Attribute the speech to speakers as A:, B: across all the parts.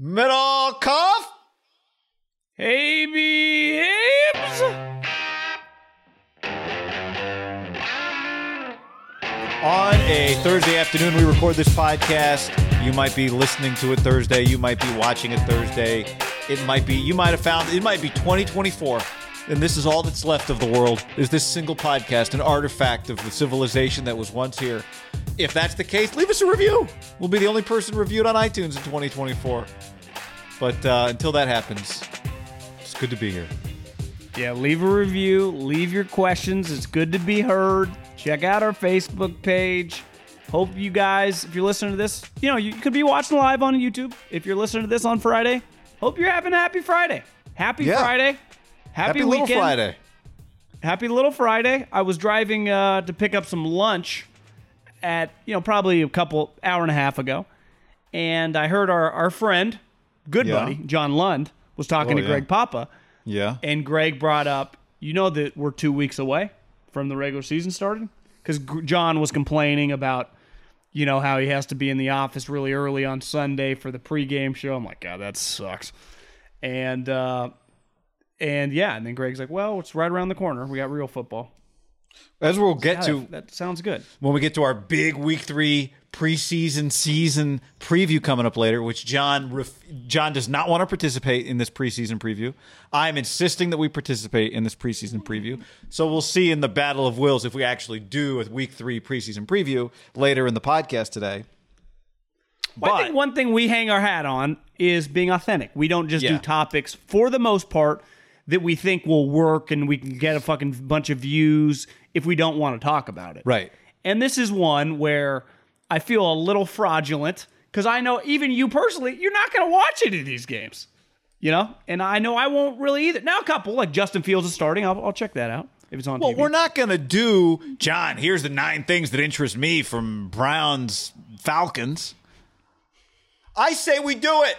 A: Middlekauff.
B: Hey, Beebs!
A: On a Thursday afternoon, we record this podcast. You might be listening to it Thursday. You might be watching it Thursday. It might be, you might have found, it might be 2024. And this is all that's left of the world is this single podcast, an artifact of the civilization that was once here. If that's the case, leave us a review. We'll be the only person reviewed on iTunes in 2024. But uh, until that happens, it's good to be here.
B: Yeah, leave a review, leave your questions. It's good to be heard. Check out our Facebook page. Hope you guys, if you're listening to this, you know, you could be watching live on YouTube. If you're listening to this on Friday, hope you're having a happy Friday. Happy
A: Yeah.
B: Friday. Happy,
A: Happy Little. Friday.
B: Happy Little Friday. I was driving uh, to pick up some lunch at, you know, probably a couple hour and a half ago. And I heard our, our friend, good
A: Yeah.
B: buddy, John Lund, was talking
A: Oh,
B: to
A: yeah.
B: Greg Papa.
A: Yeah.
B: And Greg brought up, you know that we're two weeks away from the regular season starting? Because John was complaining about, you know, how he has to be in the office really early on Sunday for the pregame show. I'm like, God, that sucks. And, uh, and yeah, and then Greg's like, well, it's right around the corner. We got real football.
A: As we'll get to
B: that, sounds good.
A: when we get to our big week three preseason season preview coming up later, which John ref- John does not want to participate in this preseason preview. I'm insisting that we participate in this preseason preview. So we'll see in the battle of wills if we actually do a week three preseason preview later in the podcast today.
B: Well, I think one thing we hang our hat on is being authentic. We don't just
A: Yeah.
B: do topics for the most part that we think will work and we can get a fucking bunch of views if we don't want to talk about it.
A: Right.
B: And this is one where I feel a little fraudulent because I know even you personally, you're not going to watch any of these games. You know, and I know I won't really either. Now, a couple like Justin Fields is starting. I'll, I'll check that out if it's on
A: Well,
B: TV.
A: we're not going to do John. Here's the nine things that interest me from Browns Falcons. I say we do it.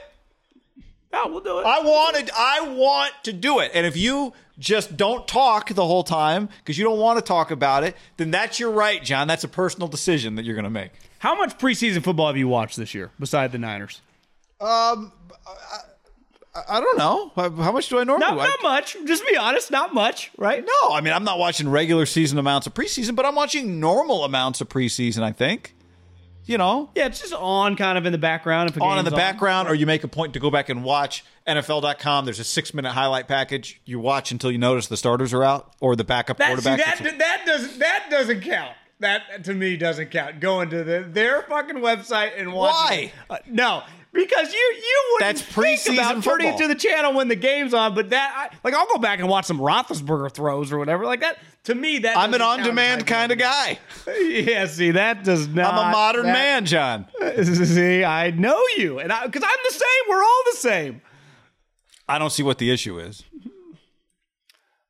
B: Oh, we'll do it.
A: I wanted I want to do it. And if you just don't talk the whole time because you don't want to talk about it, then that's your right, John. That's a personal decision that you're going to make.
B: How much preseason football have you watched this year beside the Niners?
A: Um, I don't know. How much do I normally
B: Not, not much. Just be honest, not much, right?
A: No, I mean I'm not watching regular season amounts of preseason, but I'm watching normal amounts of preseason, I think. You know,
B: Yeah, it's just on kind of in the background. If
A: on in the background, or you make a point to go back and watch NFL.com. There's a six minute highlight package. You watch until you notice the starters are out or the backup
B: That, see,
A: quarterback.
B: that, that doesn't that doesn't count. That to me doesn't count. Going to the, their fucking website and watching.
A: Why?
B: Uh, no, because you you wouldn't
A: That's
B: think
A: preseason
B: about turning it
A: football.
B: to the channel when the game's on. But that I, like I'll go back and watch some Roethlisberger throws or whatever. Like that to me that
A: I'm an on demand kind of guy.
B: Yeah, see that does not.
A: I'm a modern
B: that-
A: man, John.
B: See, I know you, and because I'm the same. We're all the same.
A: I don't see what the issue is.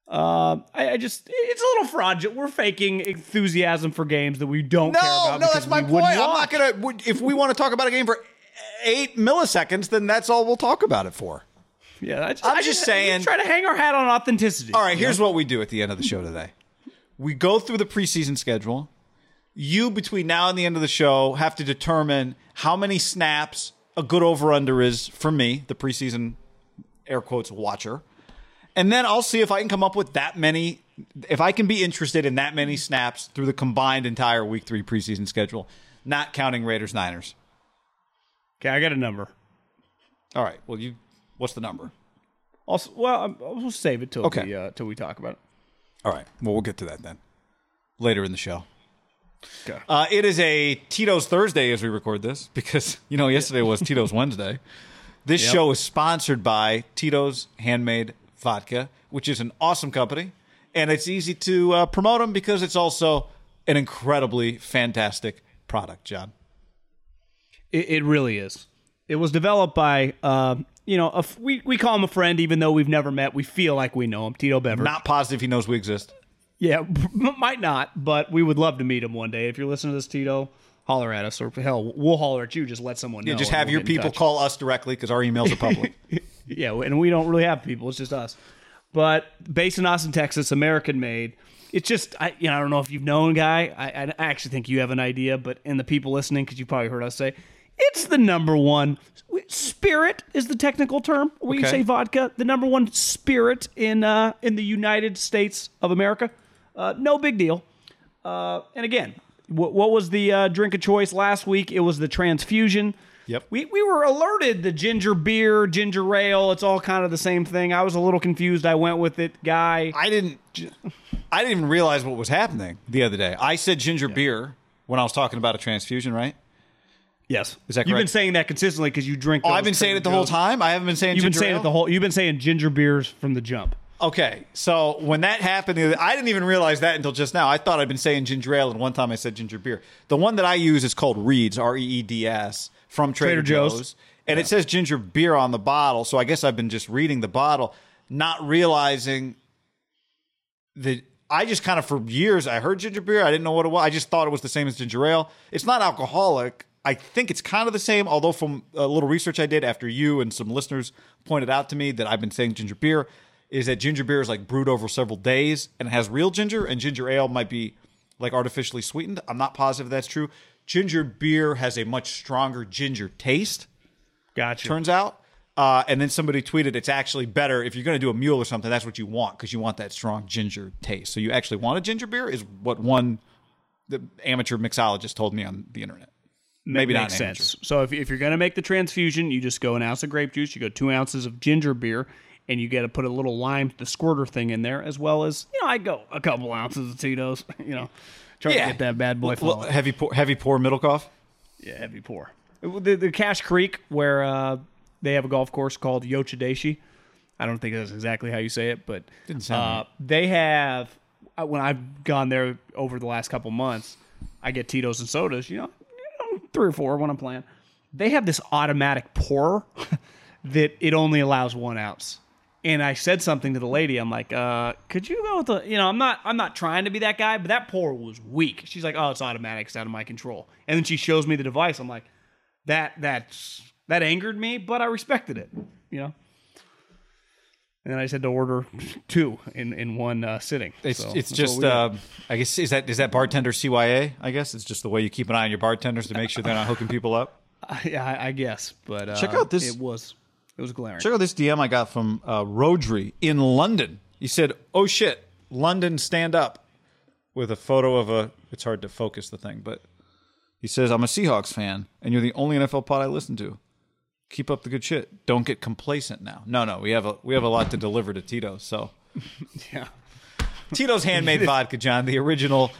B: Uh, I, I just it's a little fraudulent. We're faking enthusiasm for games that we don't care about.
A: no, that's my point. I'm not gonna. If we want to talk about a game for eight milliseconds, then that's all we'll talk about it for.
B: Yeah, I just,
A: I'm
B: I
A: just
B: we
A: saying-
B: Try to hang our hat on authenticity.
A: All right, here's what we do at the end of the show today. We go through the preseason schedule. You between now and the end of the show have to determine how many snaps a good over under is for me, the preseason air quotes watcher. And then I'll see if I can come up with that many if I can be interested in that many snaps through the combined entire week 3 preseason schedule, not counting Raiders Niners.
B: Okay, I got a number.
A: All right. Well, you what's the number?
B: Also, well, I'm- we'll save it till
A: Okay.
B: we uh, till we talk about it.
A: All right. Well, we'll get to that then later in the show.
B: Okay.
A: Uh, it is a Tito's Thursday as we record this because you know yesterday was Tito's Wednesday. This
B: Yep.
A: show is sponsored by Tito's Handmade Vodka, which is an awesome company, and it's easy to uh, promote them because it's also an incredibly fantastic product. John,
B: It, it really is. It was developed by, uh, you know, a f- we we call him a friend, even though we've never met. We feel like we know him, Tito Bever.
A: not positive he knows we exist.
B: Yeah, might not, but we would love to meet him one day. If you're listening to this, Tito, holler at us, or hell, we'll holler at you. Just let someone know.
A: Yeah, just have
B: we'll
A: your people call us directly because our emails are public.
B: Yeah, and we don't really have people. It's just us. But based in Austin, Texas, American made. It's just I you know I don't know if you've known guy. I, I actually think you have an idea, but and the people listening because you probably heard us say It's the number one spirit is the technical term when you say vodka. The number one spirit in uh, in the United States of America. Uh, no big deal. Uh, and again, what, what was the uh, drink of choice last week? It was the transfusion.
A: Yep.
B: We, we were alerted the ginger beer, ginger ale. It's all kind of the same thing. I was a little confused. I went with it, guy.
A: I didn't. I didn't even realize what was happening the other day. I said ginger beer when I was talking about a transfusion, right?
B: Yes,
A: Is that
B: You've been saying that consistently because you drink.
A: Oh, I've been saying it the whole
B: Joe's.
A: time. I haven't been saying
B: You've been
A: ginger
B: saying
A: ale?
B: it the whole. You've been saying ginger beers from the jump.
A: Okay, so when that happened, I didn't even realize that until just now. I thought I'd been saying ginger ale, and one time I said ginger beer. The one that I use is called Reed's, R E E D S, from Trader,
B: Trader Joe's.
A: Joe's, and it says ginger beer on the bottle. So I guess I've been just reading the bottle, not realizing that I just kind of for years I heard ginger beer. I didn't know what it was. I just thought it was the same as ginger ale. It's not alcoholic. I think it's kind of the same, although from a little research I did after you and some listeners pointed out to me that I've been saying ginger beer is that ginger beer is like brewed over several days and it has real ginger, and ginger ale might be like artificially sweetened. I'm not positive that's true. Ginger beer has a much stronger ginger taste
B: Gotcha.
A: turns out. Uh, and then somebody tweeted it's actually better if you're going to do a mule or something. That's what you want because you want that strong ginger taste. So you actually want a ginger beer is what one the amateur mixologist told me on the internet. Maybe not
B: makes
A: amateur.
B: sense. So if, if you're going to make the transfusion, you just go an ounce of grape juice, you go two ounces of ginger beer, and you got to put a little lime, the squirter thing in there, as well as you know, I go a couple ounces of Tito's. You know, try
A: Yeah.
B: to get that bad boy
A: Well, heavy pour, heavy pour Middlekauff.
B: Yeah, heavy pour. The, the Cache Creek, where uh, they have a golf course called Yochideshi. I don't think that's exactly how you say it, but
A: Didn't sound
B: uh, they have. uh, When I've gone there over the last couple months, I get Tito's and sodas. You know, three or four when I'm playing. They have this automatic pour that it only allows one ounce. And I said something to the lady. I'm like, uh, "Could you go with the?" You know, I'm not. I'm not trying to be that guy, but that pour was weak. She's like, "Oh, it's automatic. It's out of my control." And then she shows me the device. I'm like, "That that's that angered me, but I respected it." You know. And then I just had to order two in in one uh, sitting.
A: It's
B: So
A: it's just uh, I guess is that is that bartender CYA? I guess it's just the way you keep an eye on your bartenders to make sure they're not hooking people up.
B: yeah, I, I guess. But uh,
A: Check out this-
B: It was it was glaring.
A: Check out this DM I got from uh, Rodri in London. He said, "Oh shit, London, stand up!" With a photo of a. It's hard to focus the thing, but he says, "I'm a Seahawks fan, and you're the only NFL pod I listen to. Keep up the good shit. Don't get complacent now. No, no, we have a we have a lot to deliver to Tito. So
B: Yeah.
A: Tito's handmade vodka, John, the original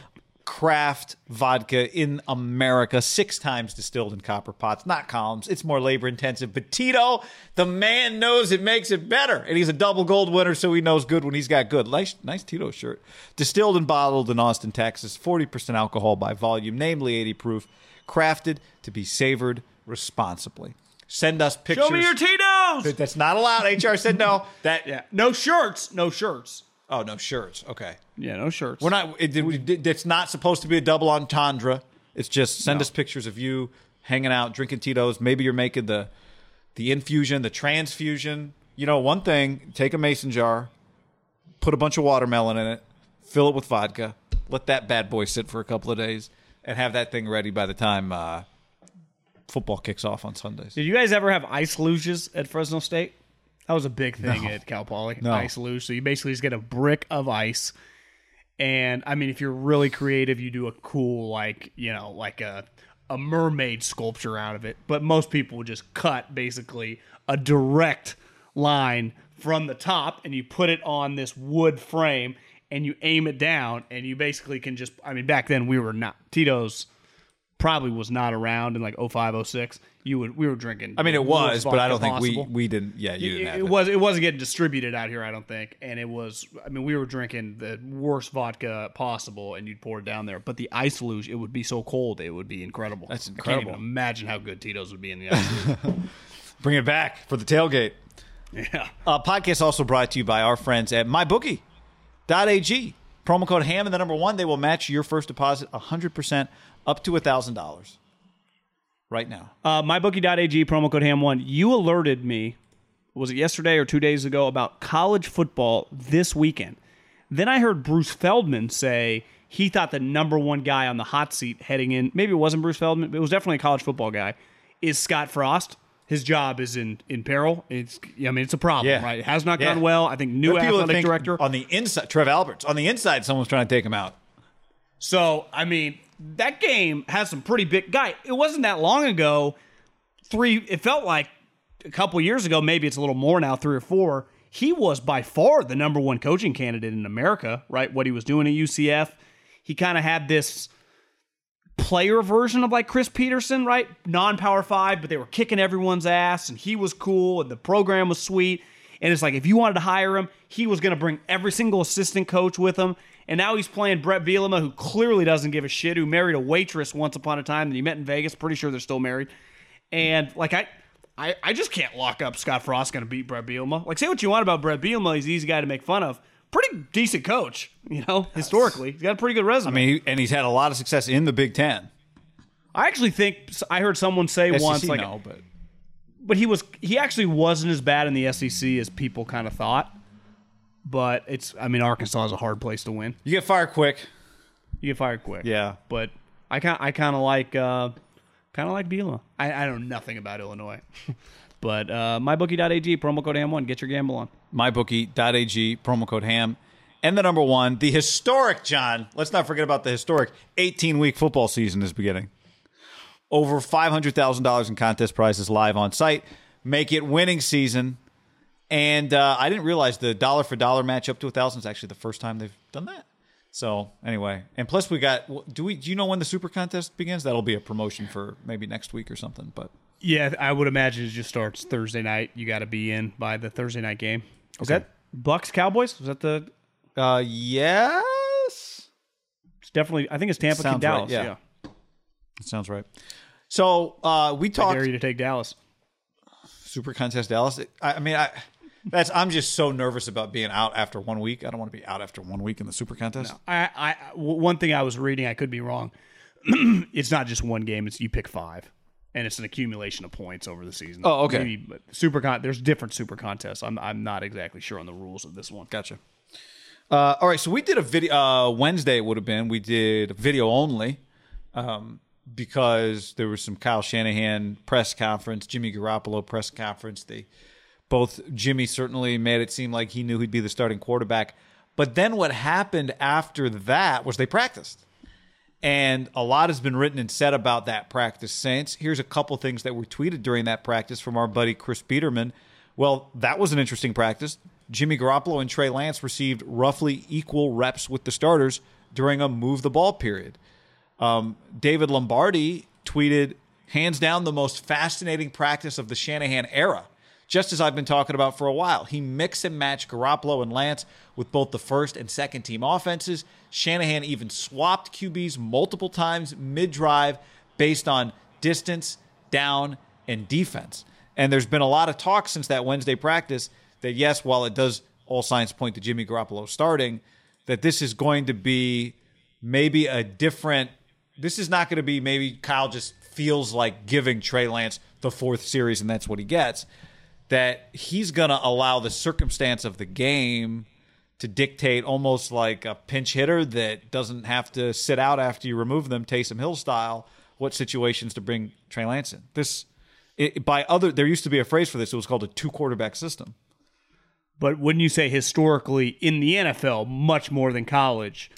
A: craft vodka in America, six times distilled in copper pots, not columns. It's more labor intensive, but Tito, the man knows it makes it better. And he's a double gold winner, so he knows good when he's got good. Nice, nice Tito shirt. Distilled and bottled in Austin, Texas, 40% alcohol by volume, namely 80 proof, crafted to be savored responsibly. Send us pictures.
B: Show me your Tito's.
A: That's not allowed. HR said no. That
B: Yeah. No shirts. No shirts.
A: Oh no, shirts. Okay.
B: Yeah, no shirts.
A: We're not. It, it- it's not supposed to be a double entendre. It's just send us pictures of you hanging out, drinking Tito's. Maybe you're making the the infusion, the transfusion. You know, one thing: take a mason jar, put a bunch of watermelon in it, fill it with vodka, let that bad boy sit for a couple of days, and have that thing ready by the time uh, football kicks off on Sundays.
B: Did you guys ever have ice luges at Fresno State? That was a big thing at Cal Poly.
A: No.
B: Ice luge. So you basically just get a brick of ice, and I mean, if you're really creative, you do a cool like you know like a a mermaid sculpture out of it. But most people would just cut basically a direct line from the top, and you put it on this wood frame, and you aim it down, and you basically can just. I mean, back then we were not Tito's probably was not around in like 05, 06. You would we were drinking.
A: I mean, it was, but I don't
B: vodka
A: think we
B: possible.
A: we didn't. Yeah, you didn't
B: It,
A: have
B: it
A: it.
B: was it wasn't getting distributed out here, I don't think, and it was. I mean, we were drinking the worst vodka possible, and you'd pour it down there. But the ice luge, it would be so cold, it would be incredible.
A: That's
B: I
A: incredible.
B: can't even imagine how good Tito's would be in the ice luge.
A: Bring it back for the tailgate.
B: yeah.
A: Uh, podcast also brought to you by our friends at MyBookie.ag. Promo code HAM and the number one. They will match your first deposit 100% up to $1,000 right now.
B: Uh, mybookie.ag promo code ham1. You alerted me, was it yesterday or two days ago, about college football this weekend. Then I heard Bruce Feldman say he thought the number one guy on the hot seat heading in, maybe it wasn't Bruce Feldman, but it was definitely a college football guy, is Scott Frost. His job is in in peril. It's I mean it's a problem,
A: Yeah.
B: right? It has not
A: Yeah.
B: gone well. I think new athletic director.
A: on the inside, Trev Alberts on the inside, someone's trying to take him out.
B: So, I mean, that game has some pretty big guy. It wasn't that long ago. Three it felt like a couple years ago, maybe it's a little more now, three or four. He was by far the number one coaching candidate in America, right? What he was doing at UCF. He kind of had this player version of like Chris Petersen, right? Non power five, but they were kicking everyone's ass and he was cool and the program was sweet. And it's like if you wanted to hire him, he was going to bring every single assistant coach with him. And now he's playing Brett Bielema, who clearly doesn't give a shit, who married a waitress once upon a time that he met in Vegas. Pretty sure they're still married. And like I, I, I just can't lock up Scott Frost going to beat Brett Bielema. Like say what you want about Brett Bielema, he's an easy guy to make fun of. Pretty decent coach, you know, historically. He's got a pretty good resume.
A: I mean, he, and he's had a lot of success in the Big Ten.
B: I actually think I heard someone say once, like,
A: no, but
B: but he was he actually wasn't as bad in the SEC as people kind of thought. But it's I mean Arkansas is a hard place to win.
A: you get fired quick.
B: You get fired quick.
A: Yeah.
B: But I kind I kind of like uh, kind of like Bielema. I, I know nothing about Illinois, but uh, mybookie.ag promo code ham one. Get your gamble on.
A: mybookie.ag promo code ham. And the number one the historic john let's not forget about the historic 18 week football season is beginning. Over $500000 in contest prizes live on site. Make it winning season. And uh, i didn't realize the dollar for dollar match up to a thousand is actually the first time they've done that. So anyway. And plus we got do we do you know when the super contest begins? That'll be a promotion for maybe next week or something but
B: Yeah, I would imagine it just starts Thursday night. You got to be in by the Thursday night game. Was that Bucks Cowboys? Was that the?
A: uh yes
B: It's definitely. I think it's Tampa
A: Sounds
B: and Dallas.
A: right,
B: yeah.
A: yeah. That sounds right. So uh, we
B: I
A: talked
B: dare you to take Dallas.
A: Super Contest Dallas. I, I mean, I that's I'm just so nervous about being out after one week. I don't want to be out after one week in the Super Contest.
B: I, I w- one thing I was reading, I could be wrong. it's not just one game; it's you pick five, and it's an accumulation of points over the season.
A: Oh, okay.
B: Maybe, super con. There's different super contests. I'm I'm not exactly sure on the rules of this one.
A: Gotcha. Uh, all right, so we did a video uh, Wednesday. It would have been we did a video only um, because there was some Kyle Shanahan press conference, Jimmy Garoppolo press conference. They both Jimmy certainly made it seem like he knew he'd be the starting quarterback. But then what happened after that was they practiced. And a lot has been written and said about that practice since. Here's a couple things that were tweeted during that practice from our buddy Chris Biderman. Well, that was an interesting practice. Jimmy Garoppolo and Trey Lance received roughly equal reps with the starters during a move the ball period. Um, David Lombardi tweeted, hands down, the most fascinating practice of the Shanahan era. Just as I've been talking about for a while, he mix and match Garoppolo and Lance with both the first and second team offenses. Shanahan even swapped QBs multiple times mid drive based on distance, down, and defense. And there's been a lot of talk since that Wednesday practice that, yes, while it does all signs point to Jimmy Garoppolo starting, that this is going to be maybe a different. This is not going to be maybe Kyle just feels like giving Trey Lance the fourth series and that's what he gets. That he's going to allow the circumstance of the game to dictate almost like a pinch hitter that doesn't have to sit out after you remove them, Taysom Hill style, what situations to bring Trey Lance in. This, it, by other, there used to be a phrase for this. It was called a two quarterback system.
B: But wouldn't you say historically in the NFL, much more than college?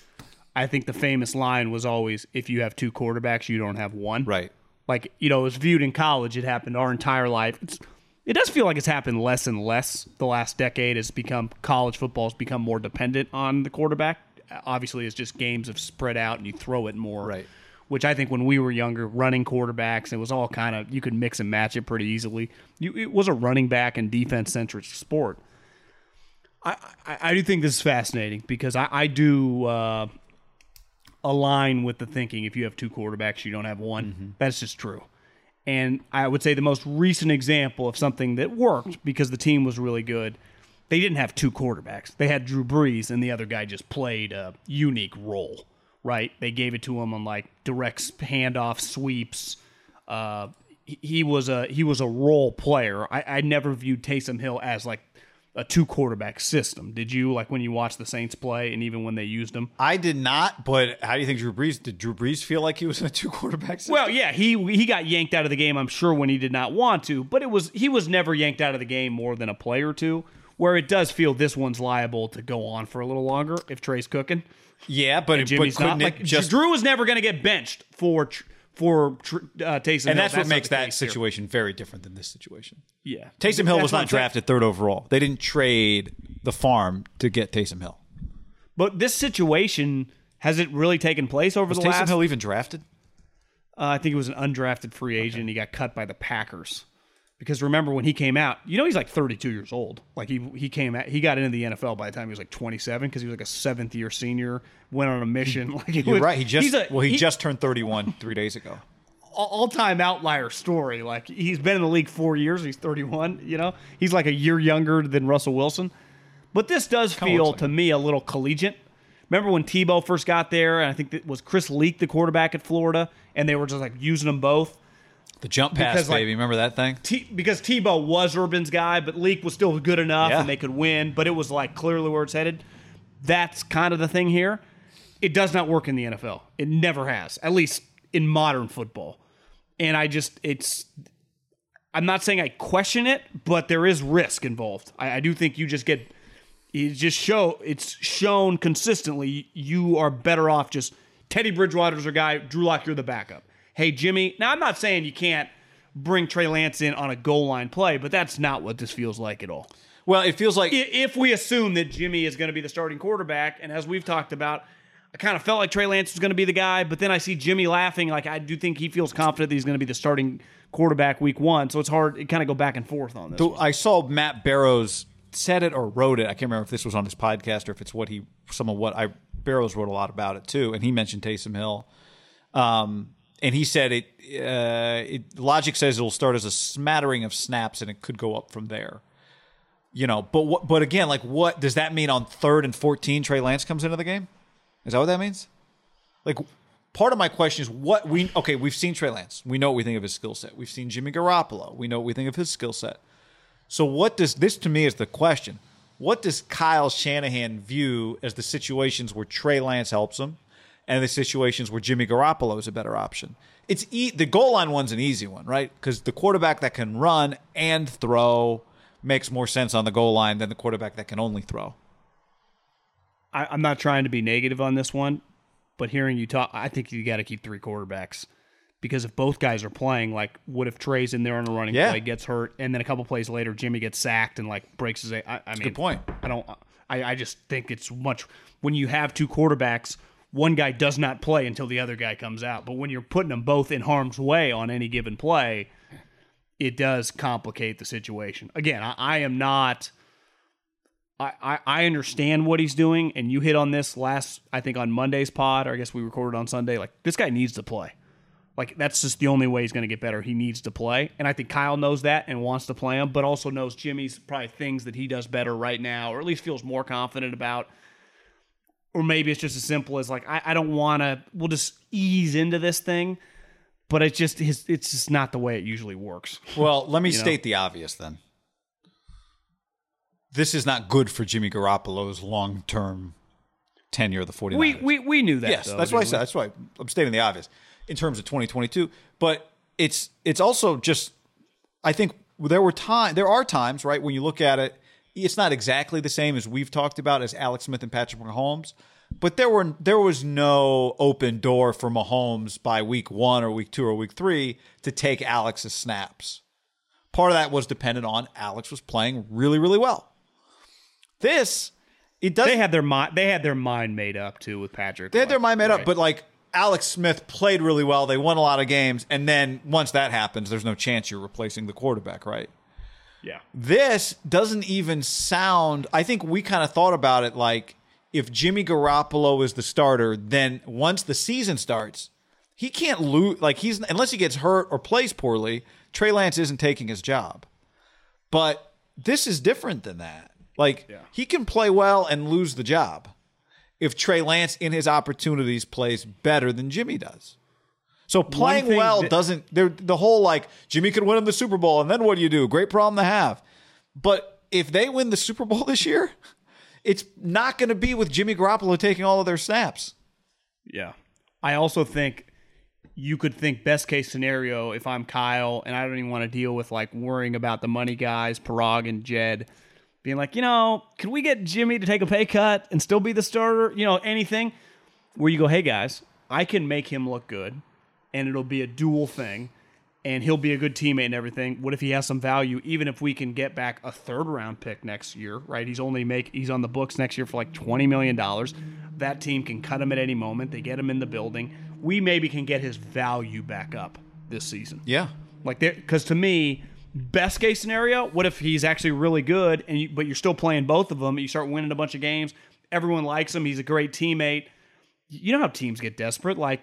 B: I think the famous line was always, "If you have two quarterbacks, you don't have one."
A: Right.
B: Like you know, it was viewed in college. It happened our entire life. It's, it does feel like it's happened less and less the last decade. It's become college football has become more dependent on the quarterback. Obviously, it's just games have spread out and you throw it more.
A: Right.
B: Which I think when we were younger, running quarterbacks, it was all kind of you could mix and match it pretty easily. You, it was a running back and defense centric sport. I, I, I do think this is fascinating because I, I do uh, align with the thinking if you have two quarterbacks, you don't have one. That's just true. And I would say the most recent example of something that worked because the team was really good, they didn't have two quarterbacks. They had Drew Brees, and the other guy just played a unique role, right? They gave it to him on like direct handoff sweeps. Uh, he- was a he was a role player. I, I never viewed Taysom Hill as like a two quarterback system. Did you like when you watched the Saints play and even when they used them?
A: I did not, but how do you think Drew Brees did Drew Brees feel like he was in a two quarterback system?
B: Well, yeah, he he got yanked out of the game. I'm sure when he did not want to, but it was he was never yanked out of the game more than a play or two. Where it does feel this one's liable to go on for a little longer if Trey's cooking.
A: yeah, but, but
B: Jimmy's
A: couldn't
B: not like
A: just
B: Drew was never going to get benched for tr- for tr- uh, Taysom
A: and
B: Hill.
A: that's, what makes that
B: case here.
A: situation very different than this situation.
B: Yeah,
A: Taysom Hill
B: That's
A: was not drafted third overall. They didn't trade the farm to get Taysom Hill.
B: But this situation has it really taken place over
A: Was
B: the
A: Taysom
B: last?
A: Hill even drafted?
B: Uh, I think it was an undrafted free agent. He got cut by the Packers. Because remember when he came out, you know he's like 32 years old. Like he he came out, he got into the NFL by the time he was like 27 because he was like a seventh year senior. Went on a mission. Like
A: You're
B: was-
A: right. He just
B: a-
A: well, he, just turned 31 three days ago.
B: all time outlier story. Like he's been in the league four years. He's 31. You know, he's like a year younger than Russell Wilson. But this does feel
A: like
B: to me a little collegiate. Remember when Tebow first got there, and I think it was Chris Leak, the quarterback at Florida, and they were just like using them both.
A: The jump pass,
B: Because, like-
A: baby. Remember that thing?
B: T- because Tebow was Urban's guy, but Leak was still good enough,
A: Yeah.
B: and they could win. But it was like clearly where it's headed. That's kind of the thing here. It does not work in the NFL. It never has, at least in modern football. And I just, it's. I'm not saying I question it, but there is risk involved. I, I do think you just get, you just show it's shown consistently. You are better off just Teddy Bridgewater's a guy. Drew Lock, you're the backup. Hey Jimmy. Now I'm not saying you can't bring Trey Lance in on a goal line play, but that's not what this feels like at all.
A: Well, it feels like
B: If we assume that Jimmy is going to be the starting quarterback, and as we've talked about, I kind of felt like Trey Lance was going to be the guy, but then I see Jimmy laughing. Like I do think he feels confident that he's going to be the starting quarterback week one. So it's hard. It kind of go back and forth on this.
A: So I saw Matt Barrows said it or wrote it. I can't remember if this was on his podcast or if it's what he some of what I Barrows wrote a lot about it too, and he mentioned Taysom Hill. Um, and he said it, uh, it. Logic says it'll start as a smattering of snaps, and it could go up from there. You know, but what? But again, like, what does that mean on third and fourteen? Trey Lance comes into the game. Is that what that means? Like, part of my question is what we okay. We've seen Trey Lance. We know what we think of his skill set. We've seen Jimmy Garoppolo. We know what we think of his skill set. So what does this to me is the question? What does Kyle Shanahan view as the situations where Trey Lance helps him, and the situations where Jimmy Garoppolo is a better option? It's e- the goal line one's an easy one, right? Because the quarterback that can run and throw makes more sense on the goal line than the quarterback that can only throw.
B: I, I'm not trying to be negative on this one, but hearing you talk, I think you got to keep three quarterbacks because if both guys are playing, like, what if Trey's in there on a running
A: Yeah.
B: play, gets hurt, and then a couple plays later, Jimmy gets sacked and like breaks his? I, I mean,
A: good point.
B: I don't. I, I just think it's much when you have two quarterbacks. One guy does not play until the other guy comes out. But when you're putting them both in harm's way on any given play, it does complicate the situation. Again, I, I am not. I, I, I understand what he's doing, and you hit on this last, I think, on Monday's pod, or I guess we recorded on Sunday. Like, this guy needs to play. Like, that's just the only way he's going to get better. He needs to play. And I think Kyle knows that and wants to play him, but also knows Jimmy's probably things that he does better right now, or at least feels more confident about. Or maybe it's just as simple as, like, I, I don't want to, we'll just ease into this thing. But it's just his, it's just not the way it usually works.
A: Well, let me
B: know?
A: state the obvious then. This is not good for Jimmy Garoppolo's long term tenure of the 49ers.
B: We we, we knew that.
A: yes,
B: though,
A: that's why I said that's why I'm stating the obvious in terms of 2022. But it's it's also just I think there were time there are times right when you look at it, it's not exactly the same as we've talked about as Alex Smith and Patrick Mahomes. But there were there was no open door for Mahomes by week one or week two or week three to take Alex's snaps. Part of that was dependent on Alex was playing really really well. This it does
B: They had their mind. They had their mind made up too with Patrick.
A: they had their mind made up, but like Alex Smith played really well. They won a lot of games, and then once that happens, there's no chance you're replacing the quarterback, right?
B: Yeah,
A: This doesn't even sound. I think we kind of thought about it like if Jimmy Garoppolo is the starter, then once the season starts, he can't lose. Like he's unless he gets hurt or plays poorly, Trey Lance isn't taking his job. But this is different than that. Like he can play well and lose the job if Trey Lance in his opportunities plays better than Jimmy does. So playing well
B: that-
A: doesn't there the whole like Jimmy could win him the Super Bowl and then what do you do? Great problem to have. But if they win the Super Bowl this year, it's not going to be with Jimmy Garoppolo taking all of their snaps.
B: Yeah. I also think you could think best case scenario if I'm Kyle and I don't even want to deal with like worrying about the money guys, Paraag and Jed, being like, you know, can we get Jimmy to take a pay cut and still be the starter? You know, anything where you go, hey guys, I can make him look good and it'll be a dual thing and he'll be a good teammate and everything. What if he has some value? Even if we can get back a third round pick next year, right? He's only make he's on the books next year for like twenty million dollars. That team can cut him at any moment. They get him in the building. We maybe can get his value back up this season.
A: Yeah.
B: Like there, because to me, best case scenario, what if he's actually really good and you, but you're still playing both of them? You start winning a bunch of games. Everyone likes him. He's a great teammate. You know how teams get desperate. Like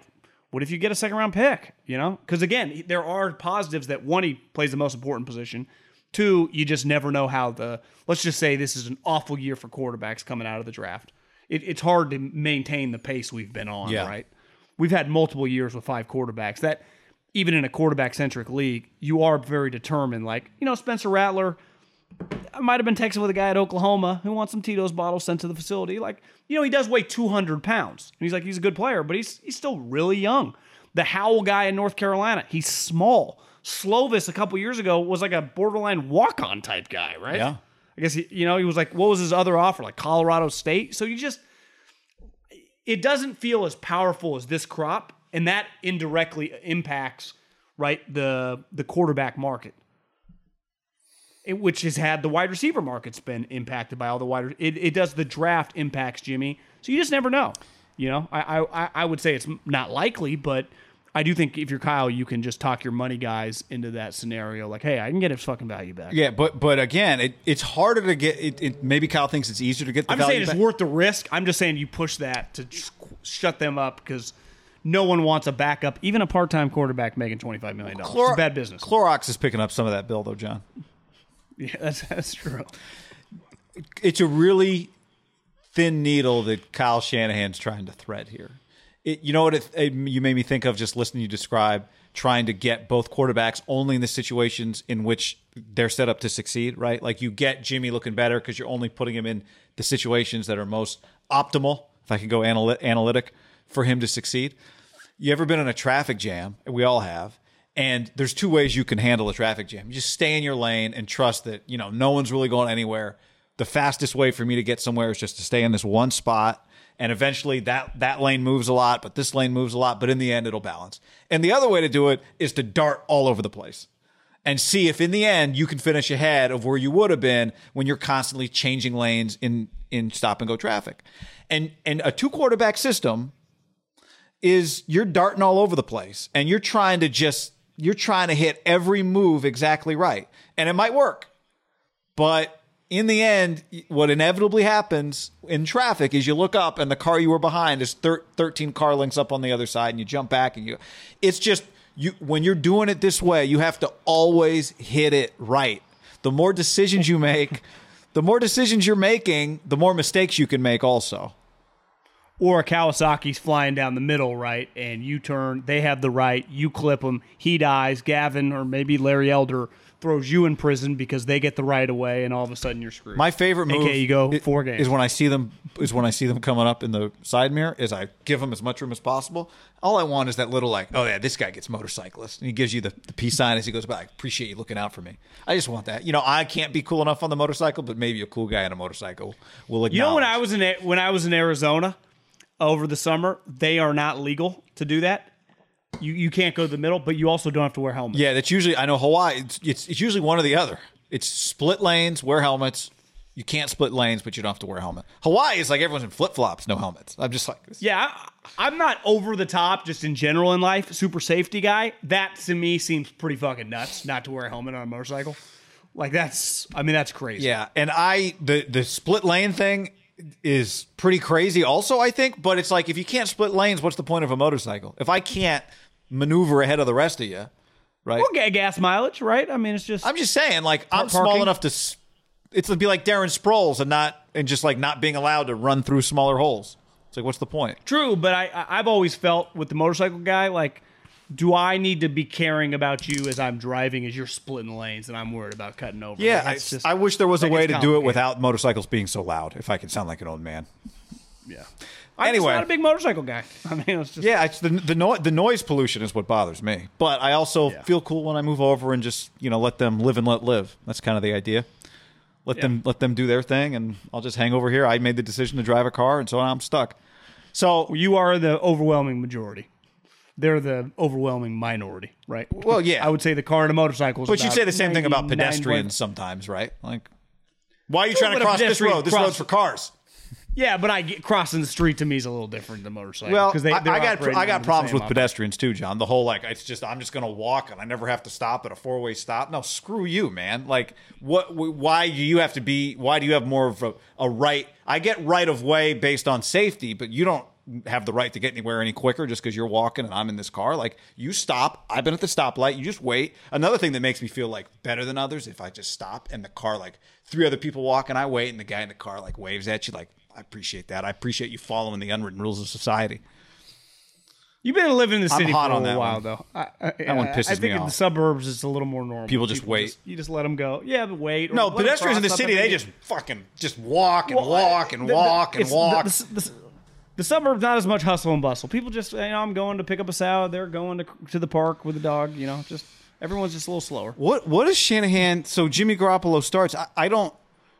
B: what if you get a second round pick? You know, because again, there are positives that one, he plays the most important position. Two, you just never know how the. Let's just say this is an awful year for quarterbacks coming out of the draft. It, it's hard to maintain the pace we've been on,
A: Yeah.
B: right? We've had multiple years with five quarterbacks. That even in a quarterback centric league, you are very determined. Like you know, Spencer Rattler, I might have been texting with a guy at Oklahoma who wants some Tito's bottles sent to the facility. Like, you know, he does weigh 200 pounds. And he's like, he's a good player, but he's he's still really young. The Howell guy in North Carolina, he's small. Slovis a couple years ago was like a borderline walk on type guy, right?
A: Yeah.
B: I guess, he, you know, he was like, what was his other offer? Like Colorado State? So you just, it doesn't feel as powerful as this crop. And that indirectly impacts, right, the the quarterback market it- which has had the wide receiver market's been impacted by all the wide. It, it does the draft impacts Jimmy, so you just never know. You know, I, I I would say it's not likely, but I do think if you're Kyle, you can just talk your money guys into that scenario. Like, hey, I can get his fucking value back.
A: Yeah, but but again, it, it's harder to get. It, it, maybe Kyle thinks it's easier to get the
B: I'm
A: value
B: saying it's
A: back.
B: worth the risk. I'm just saying you push that to shut them up because no one wants a backup, even a part-time quarterback making 25 million dollars.
A: Clor-
B: It's bad business.
A: Clorox is picking up some of that bill, though, John.
B: yeah, that's that's true.
A: It's a really thin needle that Kyle Shanahan's trying to thread here. It, you know what it, it- you made me think of just listening you describe trying to get both quarterbacks only in the situations in which they're set up to succeed, right? Like you get Jimmy looking better because you're only putting him in the situations that are most optimal, if I can go analy- analytic, for him to succeed. You ever been in a traffic jam? We all have. And there's two ways you can handle a traffic jam. You just stay in your lane and trust that, you know, no one's really going anywhere. The fastest way for me to get somewhere is just to stay in this one spot. And eventually that that lane moves a lot, but this lane moves a lot, but in the end it'll balance. And the other way to do it is to dart all over the place and see if in the end you can finish ahead of where you would have been when you're constantly changing lanes in in stop and go traffic. And and a two quarterback system is you're darting all over the place and you're trying to just you're trying to hit every move exactly right. And it might work. But in the end, what inevitably happens in traffic is you look up and the car you were behind is thir- 13 car lengths up on the other side and you jump back and you it's just you when you're doing it this way, you have to always hit it right. The more decisions you make, the more decisions you're making, the more mistakes you can make also.
B: Or a Kawasaki's flying down the middle, right? And you turn, they have the right, you clip him, he dies. Gavin or maybe Larry Elder throws you in prison because they get the right away, and all of a sudden you're screwed.
A: My favorite move
B: AKA you go
A: i-
B: four games.
A: is when I see them is when I see them coming up in the side mirror is I give them as much room as possible. All I want is that little like, oh yeah, this guy gets motorcyclist. And he gives you the, the peace sign as he goes by. I appreciate you looking out for me. I just want that. You know, I can't be cool enough on the motorcycle, but maybe a cool guy on a motorcycle will acknowledge.
B: You know when I was in when I was in Arizona over the summer, they are not legal to do that. You you can't go to the middle, but you also don't have to wear helmets.
A: Yeah, that's usually I know Hawaii. It's, it's it's usually one or the other. It's split lanes, wear helmets. You can't split lanes, but you don't have to wear a helmet. Hawaii is like everyone's in flip flops, no helmets. I'm just like, this.
B: Yeah, I, I'm not over the top just in general in life, super safety guy. That to me seems pretty fucking nuts not to wear a helmet on a motorcycle. Like that's I mean that's crazy.
A: Yeah, and I the the split lane thing is pretty crazy also I think, but it's like if you can't split lanes, what's the point of a motorcycle? If I can't maneuver ahead of the rest of you, right?
B: We'll get gas mileage, right? I mean it's just
A: I'm just saying like I'm
B: Park-
A: small enough to it's to be like Darren Sproles and not and just like not being allowed to run through smaller holes. It's like what's the point?
B: True, but I- I've always felt with the motorcycle guy like do I need to be caring about you as I'm driving as you're splitting lanes and I'm worried about cutting over?
A: Yeah, I,
B: just-
A: I wish there was a way to do it without motorcycles being so loud. If I could sound like an old man.
B: yeah. I'm
A: Anyway.
B: just not a big motorcycle guy. I mean, it's just
A: Yeah, it's the the, no, the noise pollution is what bothers me. But I also
B: Yeah.
A: feel cool when I move over and just you know let them live and let live. That's kind of the idea. Let
B: Yeah.
A: them let them do their thing, and I'll just hang over here. I made the decision to drive a car, and so I'm stuck. So
B: you are the overwhelming majority. They're the overwhelming minority, right?
A: Well, yeah.
B: I would say the car and a motorcycle. is
A: But you
B: about
A: say the same thing about
B: 99
A: pedestrians sometimes, right? Like, why are you trying to cross this road? This
B: cross-
A: road's for cars.
B: Yeah, but I get crossing the street to me is a little different than motorcycle.
A: Well,
B: because they,
A: I, I got I got problems with pedestrians too, John. The whole like it's just I'm just gonna walk and I never have to stop at a four way stop. No, screw you, man. Like what? Why do you have to be? Why do you have more of a, a right? I get right of way based on safety, but you don't have the right to get anywhere any quicker just because you're walking and I'm in this car. Like you stop. I've been at the stoplight. You just wait. Another thing that makes me feel like better than others if I just stop and the car like three other people walk and I wait and the guy in the car like waves at you like. I appreciate that. I appreciate you following the unwritten rules of society.
B: You've been living in the city for a while,
A: one.
B: though. I, I,
A: That one
B: I-
A: pisses
B: I think
A: me
B: in the suburbs it's a little more normal.
A: People just wait.
B: you just let them go. Yeah, but wait. or
A: No, pedestrians in the city, they just fucking just walk and
B: Well,
A: walk and
B: the- the-
A: walk and
B: the-
A: walk.
B: The, the, suburbs not as much hustle and bustle. People just, you know, I'm going to pick up a salad. They're going to to the park with the dog. You know, just everyone's just a little slower.
A: what what is Shanahan? So Jimmy Garoppolo starts. I, I don't.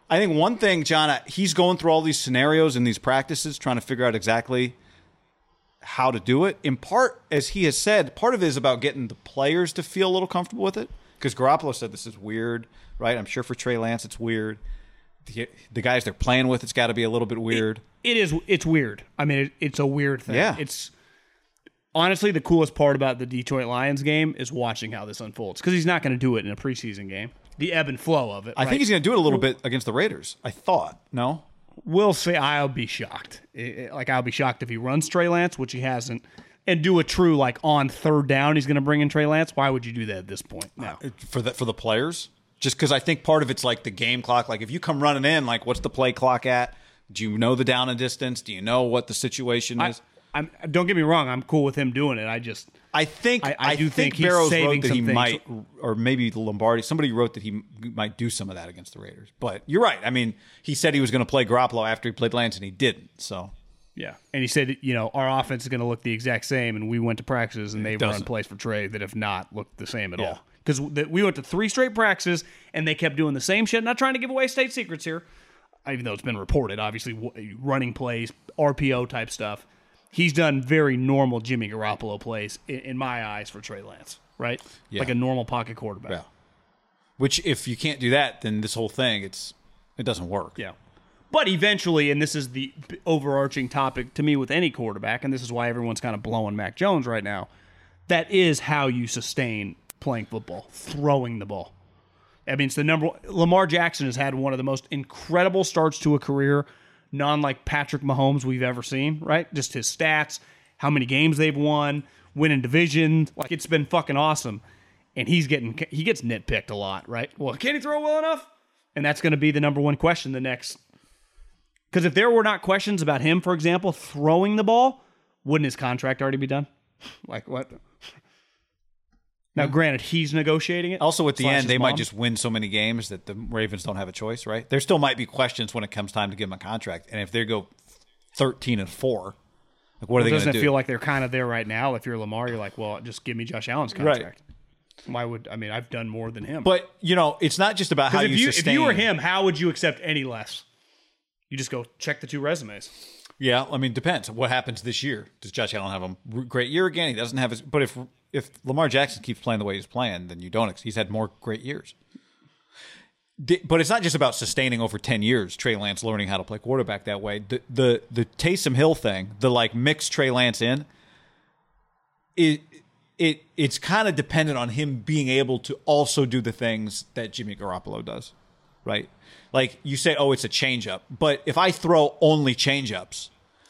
A: I think one thing, John, he's going through all these scenarios and these practices, trying to figure out exactly how to do it. In part, as he has said, part of it is about getting the players to feel a little comfortable with it. Because Garoppolo said this is weird, right? I'm sure for Trey Lance, it's weird. The, the guys they're playing with, it's got to be a little bit weird.
B: It is. It's weird. I mean, it, it's a weird thing.
A: Yeah.
B: It's honestly the coolest part about the Detroit Lions game is watching how this unfolds because he's not going to do it in a preseason game. The ebb and flow of it.
A: I think he's going to do it a little bit against the Raiders. I thought. No,
B: We'll say I'll be shocked. I- I- like I'll be shocked if he runs Trey Lance, which he hasn't, and do a true like on third down. He's going to bring in Trey Lance. Why would you do that at this point? No.
A: for the for the players. Just because I think part of it's like the game clock. Like if you come running in, like what's the play clock at? Do you know the down and distance? Do you know what the situation is?
B: I'm. Don't get me wrong. I'm cool with him doing it. I just
A: I think
B: I-
A: I,
B: I do
A: think,
B: think
A: Barrows wrote that he
B: things.
A: might, or maybe the Lombardi. Somebody wrote that he might do some of that against the Raiders. But you're right. I mean, he said he was going to play Garoppolo after he played Lance, and he didn't. So
B: Yeah, and he said, you know, our offense is going to look the exact same, and we went to practices and they run plays for Trey that have not looked the same at
A: Yeah.
B: all. Because we went to three straight practices and they kept doing the same shit. Not trying to give away state secrets here, even though it's been reported. Obviously, w- running plays, RPO type stuff. He's done very normal Jimmy Garoppolo plays in, in my eyes for Trey Lance, right?
A: Yeah.
B: Like a normal pocket quarterback.
A: yeah. Which if you can't do that, then this whole thing it's it doesn't work.
B: Yeah. But eventually, and this is the overarching topic to me with any quarterback, and this is why everyone's kind of blowing Mac Jones right now. That is how you sustain playing football, throwing the ball. I mean, it's the number. Lamar Jackson has had one of the most incredible starts to a career, non like Patrick Mahomes we've ever seen, right? Just his stats, how many games they've won, winning division. Like, it's been fucking awesome. And he's getting, he gets nitpicked a lot, right? Well, can he throw well enough? And that's going to be the number one question the next because if there were not questions about him, for example, throwing the ball, wouldn't his contract already be done? Like what? Now, hmm. granted, he's negotiating it.
A: Also, at the end, they might just win so many games that the Ravens don't have a choice, right? There still might be questions when it comes time to give them a contract, and if they go thirteen and four, like what are they going
B: Doesn't it
A: do?
B: feel like they're kind of there right now? If you're Lamar, you're like, well, just give me Josh Allen's contract. Why would I mean? I've done more than him.
A: but you know, it's not just about how
B: if
A: you,
B: you
A: sustain.
B: if you were him, how would you accept any less? You just go check the two resumes.
A: Yeah, I mean, depends. What happens this year? Does Josh Allen have a great year again? He doesn't have his. But if if Lamar Jackson keeps playing the way he's playing, then you don't. He's had more great years. But it's not just about sustaining over ten years. Trey Lance learning how to play quarterback that way. The the the Taysom Hill thing, the like mix Trey Lance in. It it it's kind of dependent on him being able to also do the things that Jimmy Garoppolo does, right? Like you say, oh, it's a changeup, but if I throw only changeups,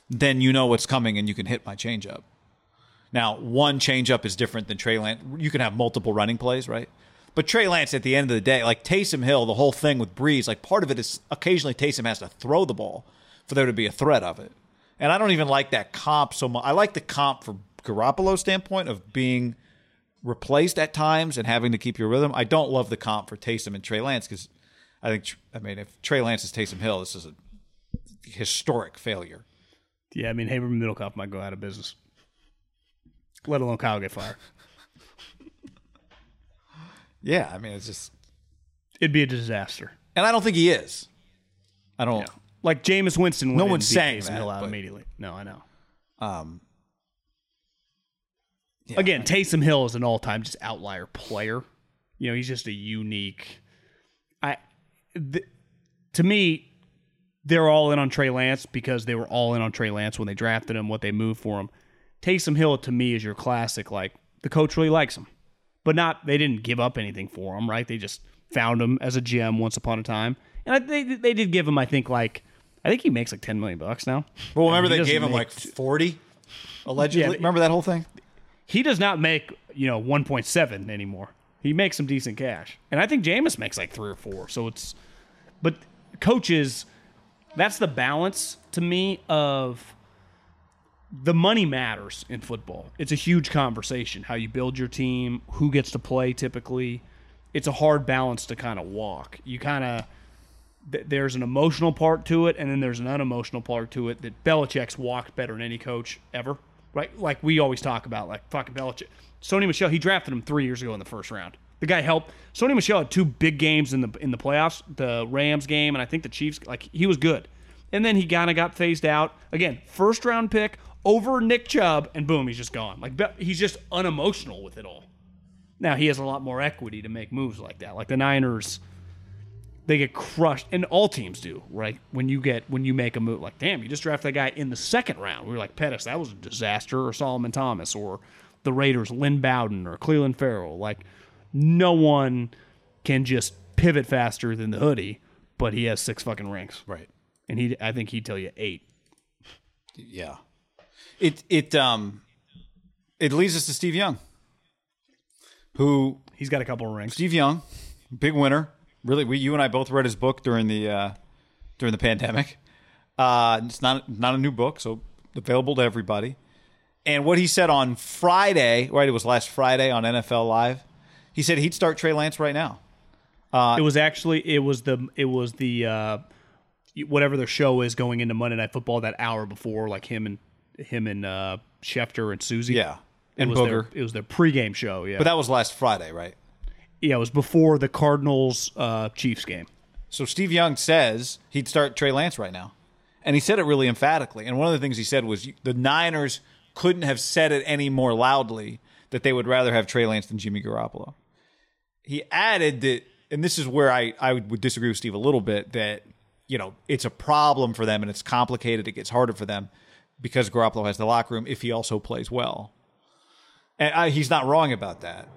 A: then you know what's coming and you can hit my changeup. Now, one changeup is different than Trey Lance. You can have multiple running plays, right? But Trey Lance, at the end of the day, like Taysom Hill, the whole thing with Brees, like part of it is occasionally Taysom has to throw the ball for there to be a threat of it. And I don't even like that comp so much. I like the comp for Garoppolo's standpoint of being replaced at times and having to keep your rhythm. I don't love the comp for Taysom and Trey Lance because I think I mean if Trey Lance is Taysom Hill, this is a historic failure.
B: Yeah, I mean Haber Middlekauff might go out of business. Let alone Kyle get fired.
A: Yeah, I mean it's just,
B: It'd be a disaster.
A: and I don't think he is. I don't.
B: Like Jameis Winston.
A: No one's saying
B: Taysom
A: that,
B: Hill out
A: but-
B: immediately. No, I know.
A: Um,
B: Again, Taysom Hill is an all-time just outlier player. You know, he's just a unique. I, th- to me, they're all in on Trey Lance because they were all in on Trey Lance when they drafted him, what they moved for him. Taysom Hill to me is your classic. Like the coach really likes him, but not they didn't give up anything for him, right? They just found him as a gem once upon a time, and I, they they did give him, I think, like I think he makes like ten million bucks now.
A: well, remember
B: He
A: they gave him like forty, allegedly.
B: Yeah,
A: remember that whole thing?
B: he does not make you know 1.7 anymore. He makes some decent cash, and I think Jameis makes like three or four. So it's, but coaches, that's the balance to me of the money matters in football. It's a huge conversation how you build your team, who gets to play. Typically, it's a hard balance to kind of walk. You kind of th- there's an emotional part to it, and then there's an unemotional part to it that Belichick's walked better than any coach ever. Right? Like we always talk about, like fucking Belichick. Sony Michel, he drafted him three years ago in the first round. The guy helped. Sony Michel had two big games in the in the playoffs, the Rams game, and I think the Chiefs. Like he was good, and then he kind of got phased out again. First round pick over Nick Chubb, and boom, he's just gone. Like he's just unemotional with it all. Now he has a lot more equity to make moves like that. Like the Niners, they get crushed, and all teams do, right? When you get when you make a move, like damn, you just draft that guy in the second round. We were like Pettis, that was a disaster, or Solomon Thomas, or the Raiders, Lynn Bowden, or Clelin Ferrell. Like no one can just pivot faster than the hoodie, but he has six fucking rings,
A: Right.
B: and he I think he'd tell you eight.
A: Yeah. It it um it leads us to Steve Young, who
B: He's got a couple of rings.
A: Steve Young, big winner. Really, we you and I both read his book during the uh, during the pandemic. Uh, it's not not a new book, so available to everybody. And what he said on Friday, right? It was last Friday on NFL Live. He said he'd start Trey Lance right now.
B: it was actually it was the it was the uh whatever their show is going into Monday Night Football that hour before, like him and him and uh Schefter and Suzy.
A: Yeah,
B: it
A: and
B: was their,
A: Booger.
B: it was their pregame show. Yeah,
A: But that was last Friday, right?
B: yeah, it was before the Cardinals uh Chiefs game.
A: So Steve Young says he'd start Trey Lance right now. And he said it really emphatically. And one of the things he said was the Niners couldn't have said it any more loudly that they would rather have Trey Lance than Jimmy Garoppolo. He added that, and this is where I, I would disagree with Steve a little bit, that, you know, it's a problem for them and it's complicated. It gets harder for them because Garoppolo has the locker room if he also plays well. And I, he's not wrong about that,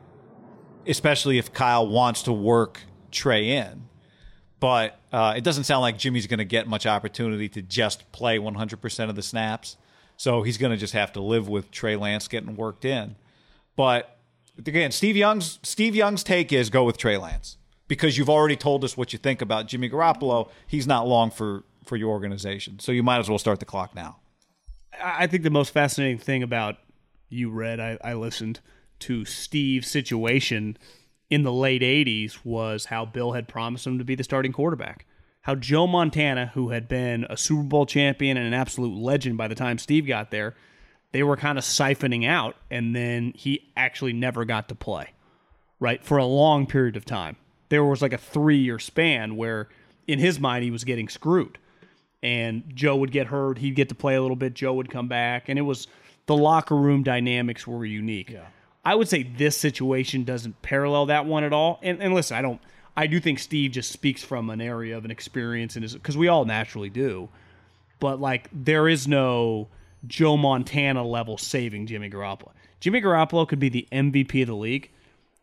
A: especially if Kyle wants to work Trey in but uh, it doesn't sound like Jimmy's going to get much opportunity to just play 100% of the snaps. So he's going to just have to live with Trey Lance getting worked in. But again, Steve Young's Steve Young's take is go with Trey Lance because you've already told us what you think about Jimmy Garoppolo. He's not long for for your organization, so you might as well start the clock now.
B: I think the most fascinating thing about you read, I, I listened to Steve's situation in the late 80s was how Bill had promised him to be the starting quarterback. How Joe Montana, who had been a Super Bowl champion and an absolute legend by the time Steve got there, they were kind of siphoning out, and then he actually never got to play, right? For a long period of time. There was like a three year span where, in his mind, he was getting screwed and Joe would get hurt. He'd get to play a little bit. Joe would come back, and it was the locker room dynamics were unique. Yeah. I would say this situation doesn't parallel that one at all. And, and listen, I don't. I do think Steve just speaks from an area of an experience and is because we all naturally do. But like, there is no Joe Montana level saving Jimmy Garoppolo. Jimmy Garoppolo could be the MVP of the league.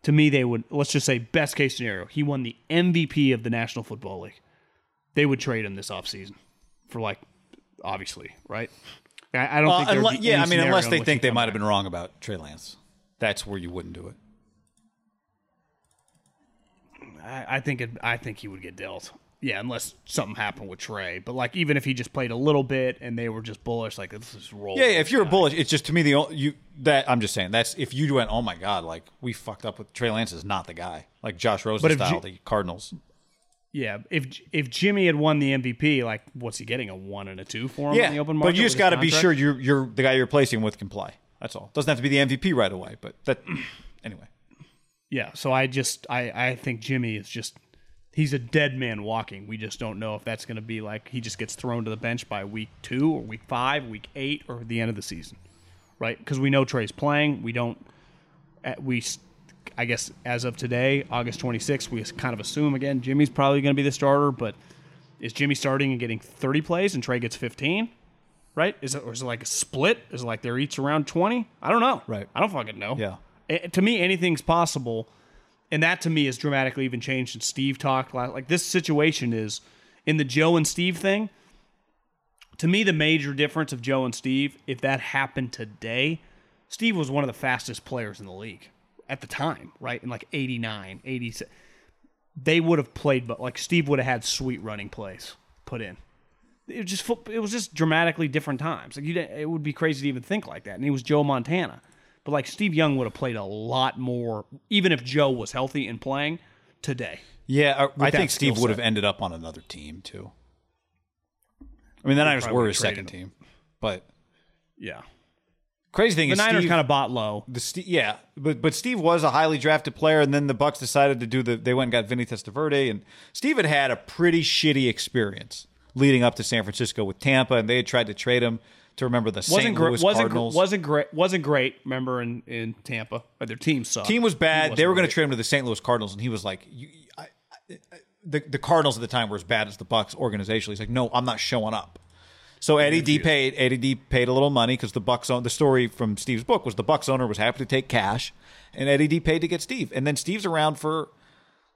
B: To me, they would let's just say best case scenario, he won the MVP of the National Football League. They would trade him this offseason for like obviously, right? I, I don't
A: Uh,
B: think there would
A: unle-
B: be
A: yeah, I mean, unless they
B: which
A: think they might have been wrong about Trey Lance, that's where you wouldn't do it.
B: I, I think it, I think he would get dealt. yeah, unless something happened with Trey. But like even if he just played a little bit and they were just bullish, like this is roll.
A: Yeah, yeah, if you're a bullish, it's just to me the o- you that I'm just saying that's if you went, oh my god, like we fucked up with Trey Lance is not the guy, like Josh Rosen
B: But
A: style,
B: G-
A: the Cardinals.
B: Yeah, if if Jimmy had won the MVP, like what's he getting a one and a two for him
A: Yeah,
B: in the open market?
A: but you just got to be sure you're you're the guy you're replacing with can play. That's all. Doesn't have to be the MVP right away, but that anyway.
B: Yeah, so I just I I think Jimmy is just he's a dead man walking. We just don't know if that's going to be like he just gets thrown to the bench by week 2 or week 5, week 8 or the end of the season. Right? Cuz we know Trey's playing. We don't uh, we I guess as of today, August 26th, we kind of assume again Jimmy's probably going to be the starter, but is Jimmy starting and getting 30 plays and Trey gets 15? Right? Is it or is it like a split? Is it like they're each around 20? I don't know.
A: Right.
B: I don't fucking know.
A: Yeah.
B: Eh, to me, anything's possible, and that to me has dramatically even changed since Steve talked. Last, like this situation is in the Joe and Steve thing. To me, the major difference of Joe and Steve, if that happened today, Steve was one of the fastest players in the league at the time, right? In like 89, 86. They would have played, but like Steve would have had sweet running plays put in. It was just it was just dramatically different times. Like you, it would be crazy to even think like that. And he was Joe Montana, but like Steve Young would have played a lot more, even if Joe was healthy and playing today.
A: Yeah, uh, I,
B: I
A: think Steve would have ended up on another team too. I mean, the Niners were his second
B: him.
A: team, but
B: Yeah,
A: crazy thing
B: the
A: is
B: Niners kind of bought low.
A: the Ste yeah, but but Steve was a highly drafted player, and then the Bucks decided to do the. They went and got Vinny Testaverde, and Steve had had a pretty shitty experience leading up to San Francisco with Tampa, and they had tried to trade him to remember the
B: wasn't
A: St. Louis
B: Wasn't
A: Cardinals.
B: wasn't great. Wasn't great. Remember in in Tampa, but their team sucked.
A: Team was bad. They were going to trade him to the St. Louis Cardinals, and he was like, you, I, I, the the Cardinals at the time were as bad as the Bucks organizationally. He's like, no, I'm not showing up. So Eddie D paid Eddie D paid a little money because the Bucks own the story from Steve's book was the Bucks owner was happy to take cash, and Eddie D paid to get Steve, and then Steve's around for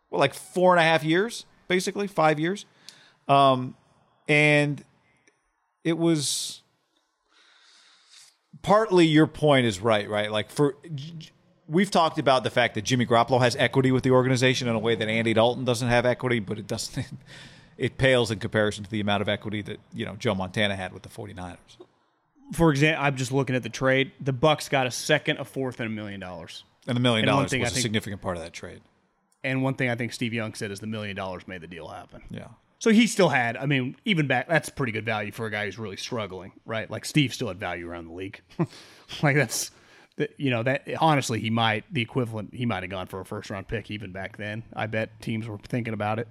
A: well, like four and a half years, basically five years, um, and it was partly your point is right, right? Like for we've talked about the fact that Jimmy Garoppolo has equity with the organization in a way that Andy Dalton doesn't have equity, but it doesn't it pales in comparison to the amount of equity that, you know, Joe Montana had with the 49ers.
B: For example, I'm just looking at the trade. The Bucks got a second, a fourth, and a million dollars.
A: And the million dollars was
B: I
A: a
B: think-
A: significant part of that trade.
B: And one thing I think Steve Young said is the million dollars made the deal happen.
A: Yeah.
B: So he still had, I mean, even back, that's pretty good value for a guy who's really struggling, right? Like Steve still had value around the league. like that's, you know, that honestly, he might, the equivalent, he might have gone for a first round pick even back then. I bet teams were thinking about it,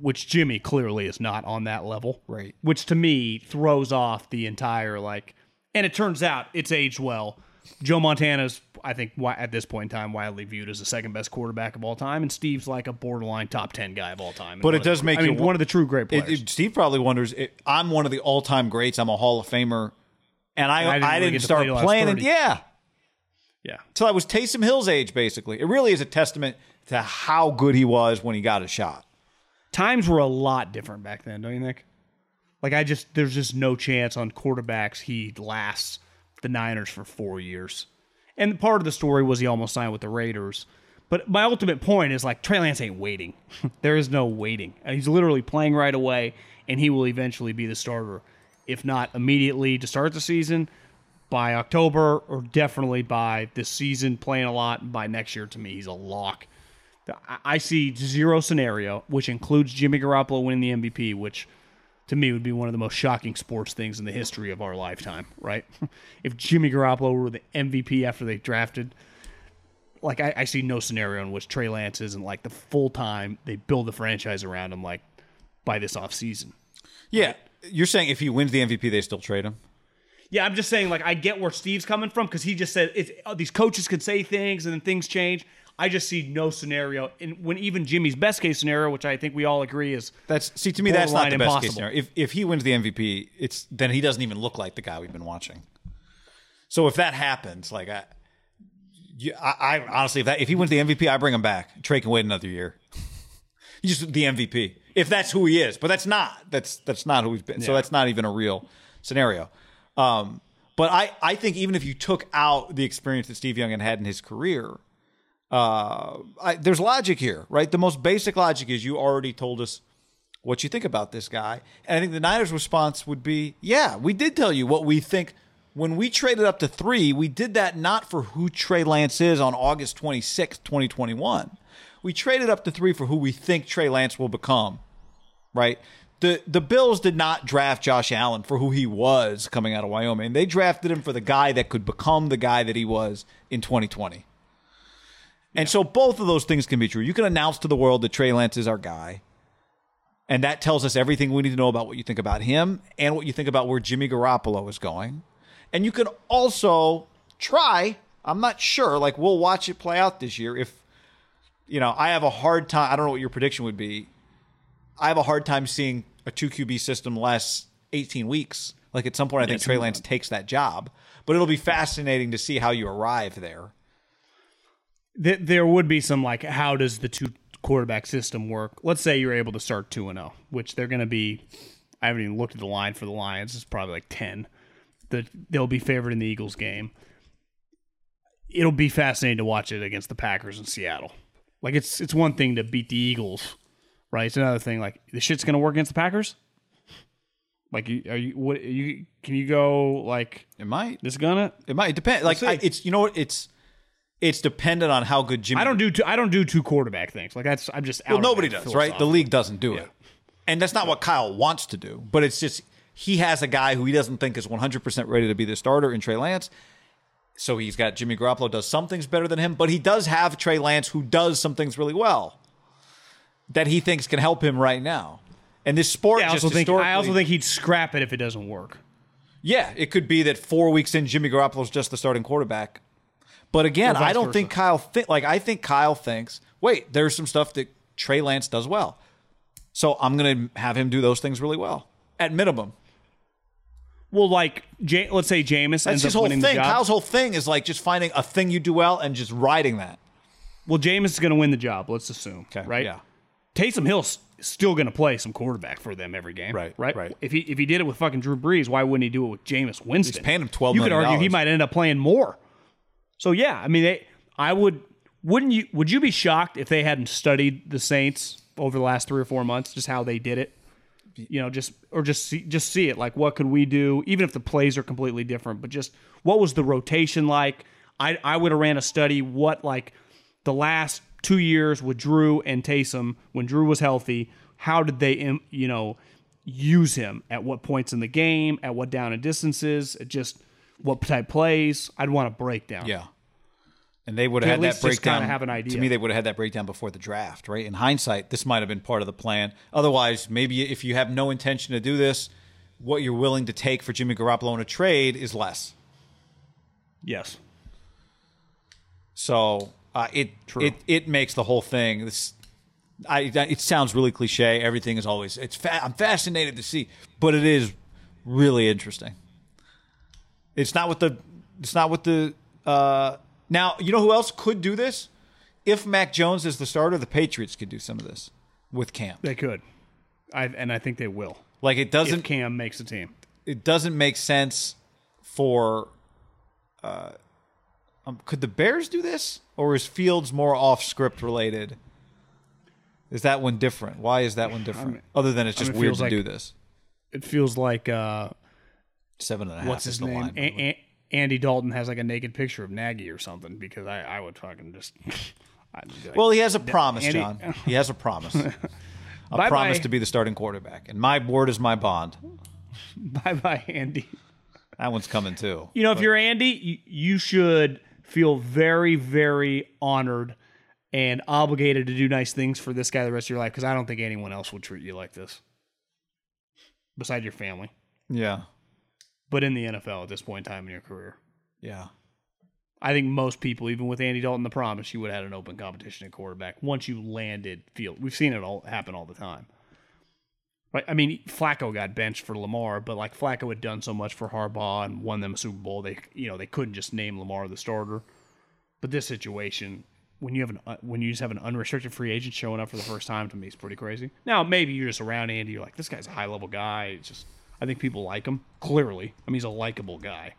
B: which Jimmy clearly is not on that level.
A: Right.
B: Which to me throws off the entire, like, and it turns out it's aged well. Joe Montana's, I think, at this point in time, widely viewed as the second best quarterback of all time, and Steve's like a borderline top ten guy of all time.
A: But it
B: of the-
A: does make
B: I mean, one of the true great players.
A: it- Steve probably wonders I'm one of the all time greats. I'm a Hall of Famer. And I,
B: And I
A: I
B: didn't
A: didn't,
B: really
A: start
B: play till I was
A: playing. And, yeah.
B: yeah,
A: Till I was Taysom Hill's age, basically. It really is a testament to how good he was when he got a shot.
B: Times were a lot different back then, don't you think? Like I just, there's just no chance on quarterbacks he lasts the Niners for four years. And part of the story was he almost signed with the Raiders. But my ultimate point is like Trey Lance ain't waiting. there is no waiting. He's literally playing right away, and he will eventually be the starter, if not immediately to start the season, by October, or definitely by this season playing a lot. By next year, to me, he's a lock. I- see zero scenario, which includes Jimmy Garoppolo winning the MVP, which to me would be one of the most shocking sports things in the history of our lifetime, right? if Jimmy Garoppolo were the MVP after they drafted, like I, I see no scenario in which Trey Lance isn't like the full time they build the franchise around him like by this offseason.
A: Yeah. You're saying if he wins the MVP, they still trade him?
B: Yeah, I'm just saying, like, I get where Steve's coming from because he just said it's, uh, these coaches could say things and then things change. I just see no scenario, and when even Jimmy's best case scenario, which I think we all agree is
A: That's see to me that's not the best
B: impossible.
A: case scenario. If if he wins the MVP, it's then he doesn't even look like the guy we've been watching. So if that happens, like I, you, I, I honestly, if that if he wins the MVP, I bring him back. Trey can wait another year. He's just the MVP if that's who he is, but that's not. That's that's not who he's been. So that's not even a real scenario. Um, but I I think even if you took out the experience that Steve Young had had in his career, uh, I, there's logic here, right? The most basic logic is you already told us what you think about this guy. And I think the Niners' response would be, yeah, we did tell you what we think. When we traded up to three, we did that not for who Trey Lance is on August 26, 2021. We traded up to three for who we think Trey Lance will become, right? The, the Bills did not draft Josh Allen for who he was coming out of Wyoming. They drafted him for the guy that could become the guy that he was in 2020. And so both of those things can be true. You can announce to the world that Trey Lance is our guy. And that tells us everything we need to know about what you think about him and what you think about where Jimmy Garoppolo is going. And you can also try, I'm not sure, like we'll watch it play out this year. If, you know, I have a hard time, I don't know what your prediction would be. I have a hard time seeing a 2 QB system last 18 weeks. Like at some point, I think Trey Lance takes that job. But it'll be fascinating to see how you arrive there.
B: Th- there would be some like, how does the two quarterback system work? Let's say you're able to start two and zero, which they're going to be. I haven't even looked at the line for the Lions. It's probably like ten. That they'll be favored in the Eagles game. It'll be fascinating to watch it against the Packers in Seattle. Like it's it's one thing to beat the Eagles, right? It's another thing like the shit's going to work against the Packers. Like, you- are you what? Are you can you go like
A: It might.
B: this gonna?
A: It might depend. Like
B: see.
A: I, it's you know what it's it's dependent on how good Jimmy.
B: I don't do two, I don't do two quarterback things. Like that's I'm just out
A: Well, nobody does, right? The league doesn't do it, and that's not what Kyle wants to do. But it's just he has a guy who he doesn't think is 100 percent ready to be the starter in Trey Lance. So he's got Jimmy Garoppolo does some things better than him, but he does have Trey Lance who does some things really well that he thinks can help him right now. And this sport,
B: Yeah, I also think I also think he'd scrap it if it doesn't work.
A: Yeah, it could be that four weeks in, Jimmy Garoppolo's just the starting quarterback. But again, I don't
B: versa.
A: think Kyle think like I think Kyle thinks. Wait, there's some stuff that Trey Lance does well, so I'm going to have him do those things really well at minimum.
B: Well, like Ja- let's say Jameis
A: That's
B: ends
A: his
B: up
A: whole
B: winning
A: thing.
B: the job.
A: Kyle's whole thing is like just finding a thing you do well and just riding that.
B: well, Jameis is going to win the job. Let's assume,
A: Okay,
B: right?
A: yeah.
B: Taysom Hill's still going to play some quarterback for them every game,
A: Right,
B: Right,
A: right.
B: If he if he did it with fucking Drew Brees, why wouldn't he do it with Jameis Winston?
A: paying him $12
B: You could argue he might end up playing more. So yeah, I mean, they, I would. Wouldn't you? Would you be shocked if they hadn't studied the Saints over the last three or four months, just how they did it? You know, just or just see, just see it. Like, what could we do? Even if the plays are completely different, but just what was the rotation like? I I would have ran a study. What like the last two years with Drew and Taysom when Drew was healthy? How did they, you know, use him at what points in the game, at what down and distances, at just what type plays? I'd want a breakdown.
A: Yeah. And they would have
B: at
A: had
B: least
A: that
B: kinda
A: breakdown.
B: have an idea.
A: To me, they would have had that breakdown before the draft, right? In hindsight, this might have been part of the plan. Otherwise, maybe if you have no intention to do this, what you're willing to take for Jimmy Garoppolo in a trade is less.
B: Yes.
A: So uh, it it it makes the whole thing. This, I it sounds really cliche. Everything is always it's. Fa- I'm fascinated to see, but it is really interesting. It's not with the. It's not with the. Uh, now you know who else could do this? If Mac Jones is the starter, the Patriots could do some of this with Cam.
B: They could. I and I think they will.
A: Like it doesn't.
B: Cam makes the team.
A: it doesn't make sense for. Uh, um, could the Bears do this, or is Fields more off script related? Is that one different? Why is that one different? Other than it's just
B: mean, it
A: weird to
B: like-
A: do this.
B: It feels like uh,
A: Seven and a half.
B: what's his name? A- A- Andy Dalton has like a naked picture of Nagy or something because I, I would fucking just. I'd like,
A: well, he has a promise,
B: Andy-
A: John. He has a promise. a
B: Bye-bye.
A: promise to be the starting quarterback, and my word is my bond.
B: bye bye, Andy.
A: That one's coming too.
B: You know, if you're Andy, you, you should feel very, very honored and obligated to do nice things for this guy the rest of your life because I don't think anyone else would treat you like this, beside your family.
A: Yeah,
B: But in the NFL at this point in time in your career,
A: yeah.
B: I think most people, even with Andy Dalton, the promise, you would have had an open competition at quarterback once you landed field. We've seen it all happen all the time. Right? I mean, Flacco got benched for Lamar, but like Flacco had done so much for Harbaugh and won them a Super Bowl, they you know they couldn't just name Lamar the starter. But this situation, when you have an uh, when you just have an unrestricted free agent showing up for the first time, to me, is pretty crazy. Now maybe you're just around Andy, you're like, this guy's a high level guy. It's just I think people like him clearly. I mean, he's a likable guy.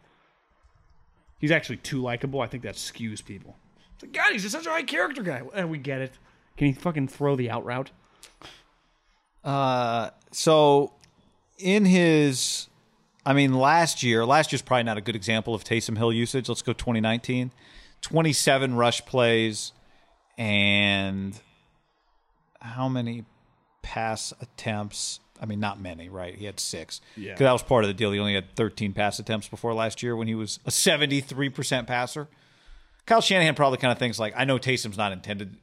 B: He's actually too likable. I think that skews people. It's like, God, he's just such a high character guy. And we get it. Can he fucking throw the out route?
A: Uh, so in his, I mean, last year, last year's probably not a good example of Taysom Hill usage. Let's go 2019. 27 rush plays and how many pass attempts? I mean, not many, right? He had six.
B: Yeah.
A: 'Cause that was part of the deal. He only had 13 pass attempts before last year when he was a 73% passer. Kyle Shanahan probably kind of thinks like, I know Taysom's not intended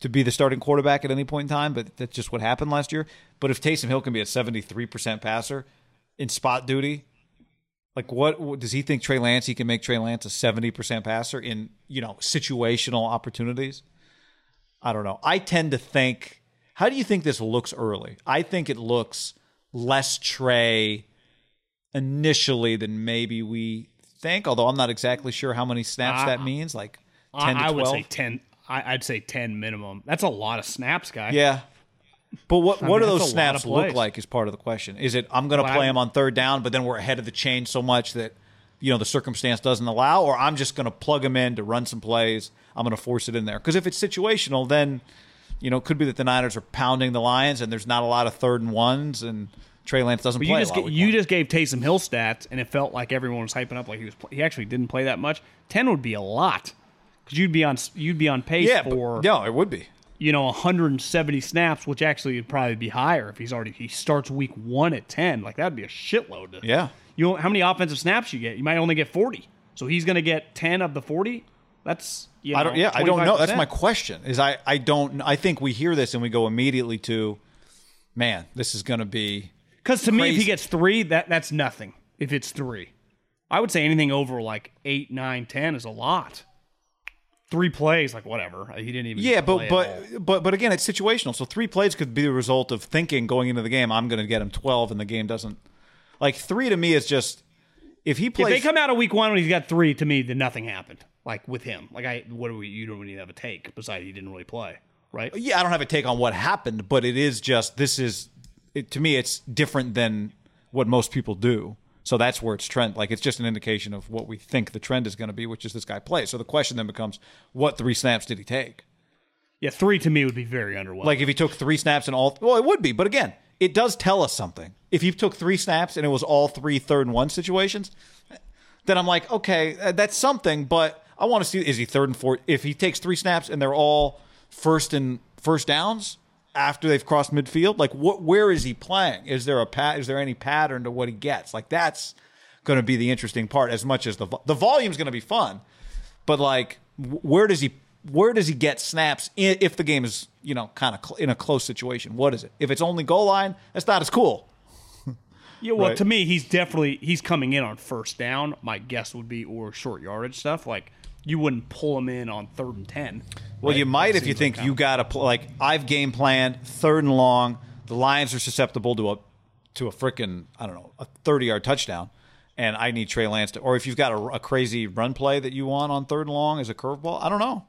A: to be the starting quarterback at any point in time, but that's just what happened last year. But if Taysom Hill can be a 73% passer in spot duty, like what, what does he think Trey Lance? He can make Trey Lance a 70% passer in, you know, situational opportunities? I don't know. I tend to think, how do you think this looks early? I think it looks less Trey initially than maybe we think, although I'm not exactly sure how many snaps
B: I-
A: that means, like 10
B: I,
A: to 12.
B: I would say ten. I, I'd say ten minimum. That's a lot of snaps, guy.
A: Yeah. But what what
B: mean,
A: do those snaps look like is part of the question. Is it I'm going to
B: Well,
A: play him on third down, but then we're ahead of the chain so much that you know the circumstance doesn't allow, or I'm just going to plug him in to run some plays. I'm going to force it in there because if it's situational, then you know it could be that the Niners are pounding the Lions and there's not a lot of third and ones and Trey Lance doesn't
B: But
A: play.
B: you
A: a
B: just you just gave Taysom Hill stats, and it felt like everyone was hyping up like he was. Play- he actually didn't play that much. Ten would be a lot because you'd be on you'd be on pace
A: yeah,
B: for
A: but, no, it would be.
B: you know 170 snaps, which actually would probably be higher if he's already he starts week one at 10. Like that'd be a shitload. To,
A: Yeah.
B: You know, how many offensive snaps you get? You might only get 40. So he's going to get 10 of the 40. That's you know,
A: I don't. Yeah, I don't know. That's my question. Is I I don't. I think we hear this and we go immediately to, man, this is going to be.
B: Because to me, if he gets three, that that's nothing. If it's three, I would say anything over like eight, nine, ten is a lot. Three plays, like whatever. He didn't even.
A: Yeah, but but but but again, it's situational. So three plays could be the result of thinking going into the game. I'm going to get him 12, and the game doesn't. Like three to me is just if he plays.
B: if they come out of week one when he's got three, to me, then nothing happened. Like with him, like I, what do we? You don't even have a take. Besides, he didn't really play, right?
A: yeah, I don't have a take on what happened, but it is just this is it, to me. It's different than what most people do. So that's where it's trend. Like it's just an indication of what we think the trend is going to be, which is this guy plays. So the question then becomes, what three snaps did he take?
B: Yeah, three to me would be very underwhelming.
A: Like if he took three snaps and all, well, it would be. But again, it does tell us something. If he took three snaps and it was all three third and one situations, then I'm like, okay, uh, that's something. But I want to see is he third and fourth? If he takes three snaps and they're all first and first downs after they've crossed midfield, like what? Where is he playing? Is there a pat? Is there any pattern to what he gets? Like that's going to be the interesting part. As much as the the volume's going to be fun, but like where does he where does he get snaps if the game is you know kind of cl- in a close situation what is it if it's only goal line that's not as cool
B: yeah, well,
A: right.
B: to me, he's definitely he's coming in on first down. My guess would be or short yardage stuff. Like you wouldn't pull him in on third and ten.
A: well you might if you think
B: like
A: you got to pl- like i've game planned third and long the lions are susceptible to a to a freaking i don't know a 30 yard touchdown and i need trey lance to or if you've got a, a crazy run play that you want on third and long as a curveball i don't know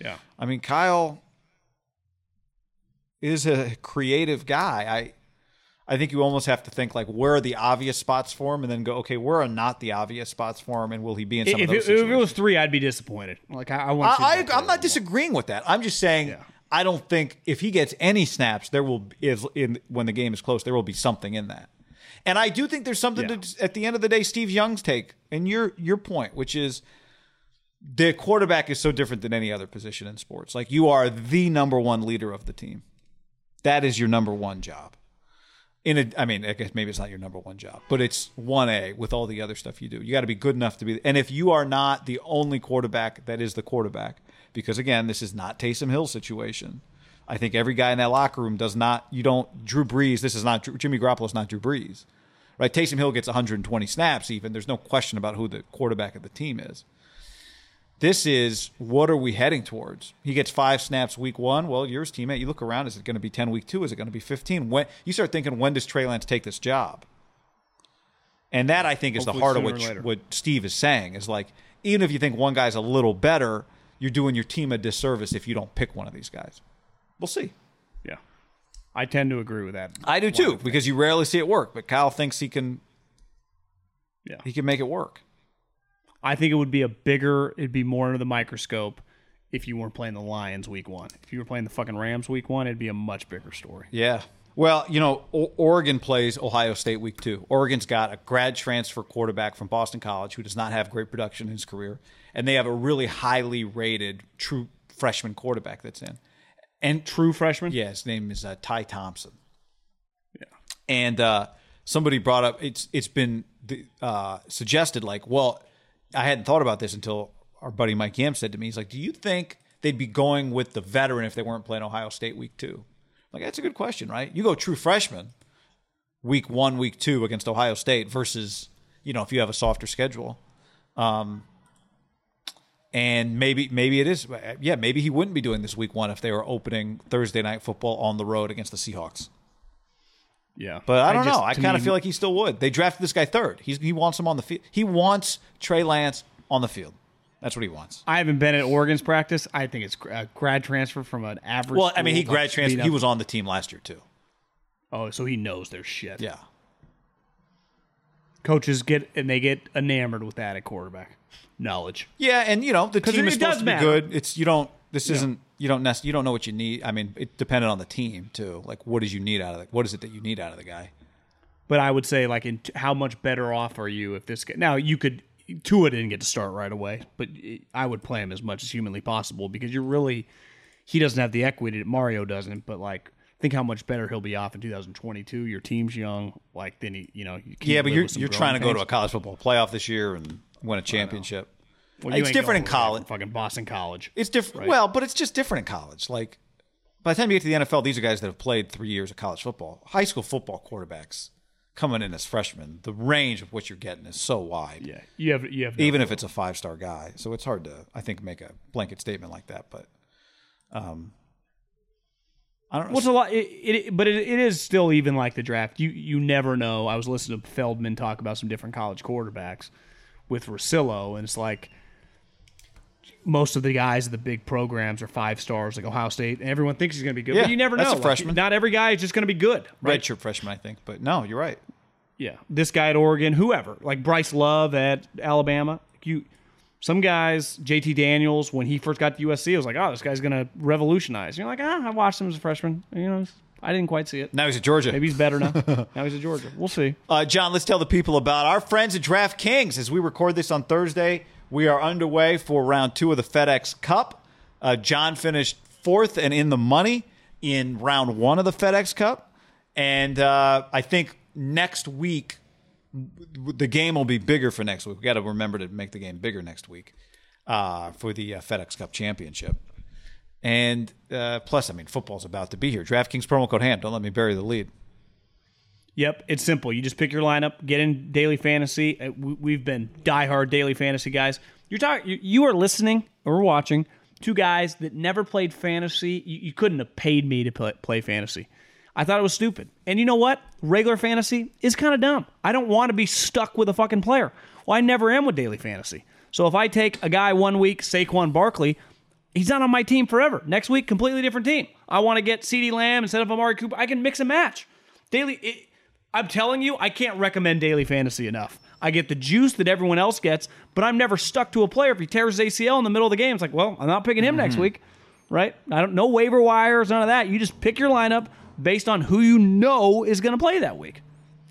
B: Yeah.
A: I mean, Kyle is a creative guy. I I think you almost have to think like where are the obvious spots for him, and then go, okay, where are not the obvious spots for him, and will he be in some
B: If
A: of those
B: if it was three, I'd be disappointed. Like I, I want. to
A: I, I, I'm not disagreeing with that. I'm just saying
B: Yeah.
A: I don't think if he gets any snaps, there will is in when the game is close, there will be something in that. And I do think there's something
B: Yeah.
A: to at the end of the day, Steve Young's take and your your point, which is the quarterback is so different than any other position in sports. Like you are the number one leader of the team. That is your number one job. In a, I mean, I guess maybe it's not your number one job, but it's one A with all the other stuff you do. You got to be good enough to be. And if you are not the only quarterback that is the quarterback, because again, this is not Taysom Hill situation. I think every guy in that locker room does not. You don't. Drew Brees. This is not Jimmy Garoppolo's not Drew Brees, right? Taysom Hill gets 120 snaps. Even there's no question about who the quarterback of the team is. This is what are we heading towards? He gets five snaps week one. Well, yours teammate, you look around. Is it going to be 10 week two? Is it going to be 15? When you start thinking, when does Trey Lance take this job? And that I think is the heart of what what Steve is saying is like even if you think one guy's a little better, you're doing your team a disservice if you don't pick one of these guys. We'll see.
B: Yeah, I tend to agree with that.
A: I do too because you rarely see it work, but Kyle thinks he can
B: Yeah.
A: he can make it work.
B: I think it would be a bigger, it'd be more under the microscope if you weren't playing the Lions week one. If you were playing the fucking Rams week one, it'd be a much bigger story.
A: Yeah. Well, you know, o- Oregon plays Ohio State week two. Oregon's got a grad transfer quarterback from Boston College who does not have great production in his career, and they have a really highly rated true freshman quarterback that's in. And
B: True freshman?
A: yeah, his name is uh, Ty Thompson. Yeah. And uh, somebody brought up it's it's been uh, suggested like, well, I hadn't thought about this until our buddy Mike Yam said to me, he's like, "Do you think they'd be going with the veteran if they weren't playing Ohio State week two? Like that's a good question, right? You go true freshman week one, week two against Ohio State versus you know if you have a softer schedule. Um, and maybe maybe it is yeah maybe he wouldn't be doing this week one if they were opening Thursday night football on the road against the Seahawks.
B: Yeah.
A: But I don't
B: just-
A: know. I kind of feel like he still would. They drafted this guy third. He's, he wants him on the field. He wants Trey Lance on the field. That's what he wants.
B: I haven't been at Oregon's practice. I think it's a grad transfer from an average.
A: Well, I mean, he grad transferred.
B: Beat
A: He was on the team last year too.
B: Oh, so he knows their shit.
A: Yeah.
B: Coaches get and they get enamored with that at quarterback knowledge.
A: Yeah, and you know the team
B: it
A: is supposed to be
B: matter.
A: good. It's you don't. This isn't. You don't. Nec- you don't know what you need. I mean, it depended on the team too. Like, what does you need out of it? What is it that you need out of the guy?
B: But I would say, like, in how much better off are you if this guy? Now you could. Tua didn't get to start right away, but I would play him as much as humanly possible because you're really. He doesn't have the equity that Mario doesn't, but like, think how much better he'll be off in 2022. Your team's young, like then he, you know, you
A: Yeah, but you're you're trying to go to a college football playoff this year and win a championship.
B: Well,
A: it's different in college.
B: Fucking Boston College.
A: It's different. Well, but it's just different in college. Like by the time you get to the NFL, these are guys that have played three years of college football. High school football quarterbacks coming in as freshmen, the range of what you're getting is so wide.
B: Yeah, you have you have no
A: Even if it's a five star guy, so it's hard to, I think, make a blanket statement like that. But, um, I don't know.
B: Well, it's a lot, it, it, but it, it is still even like the draft. You you never know. I was listening to Feldman talk about some different college quarterbacks with Rosillo, and it's like most of the guys at the big programs are five stars, like Ohio State, and everyone thinks he's going to be good.
A: Yeah,
B: but you never know. Like,
A: freshman.
B: not every guy is just going to be good. Right?
A: redshirt freshman, I think. But no, you're right.
B: Yeah, this guy at Oregon, whoever, like Bryce Love at Alabama, you. Some guys, JT Daniels, when he first got to USC, I was like, "Oh, this guy's gonna revolutionize." And you're like, "Ah, I watched him as a freshman. You know, I didn't quite see it.
A: Now he's at Georgia.
B: Maybe he's better now. now he's at Georgia. We'll see."
A: Uh, John, let's tell the people about our friends at DraftKings. As we record this on Thursday, we are underway for round two of the FedEx Cup. Uh, John finished fourth and in the money in round one of the FedEx Cup. And uh, I think next week, the game will be bigger for next week. we got to remember to make the game bigger next week uh, for the uh, FedEx Cup Championship. And uh, plus, I mean, football's about to be here. DraftKings promo code HAM. Don't let me bury the lead.
B: Yep, it's simple. You just pick your lineup, get in daily fantasy. Uh, we- We've been diehard daily fantasy guys. You're talking. You are listening or watching two guys that never played fantasy. You, couldn't have paid me to play, play fantasy. I thought it was stupid. And you know what? Regular fantasy is kind of dumb. I don't want to be stuck with a fucking player. Well, I never am with daily fantasy. So if I take a guy one week, Saquon Barkley, he's not on my team forever. Next week, completely different team. I want to get CeeDee Lamb instead of Amari Cooper. I can mix and match. Daily, it, I'm telling you, I can't recommend daily fantasy enough. I get the juice that everyone else gets, but I'm never stuck to a player. If he tears his ACL in the middle of the game, it's like, well, I'm not picking him next week, right? I don't no waiver wires, none of that. You just pick your lineup based on who you know is going to play that week.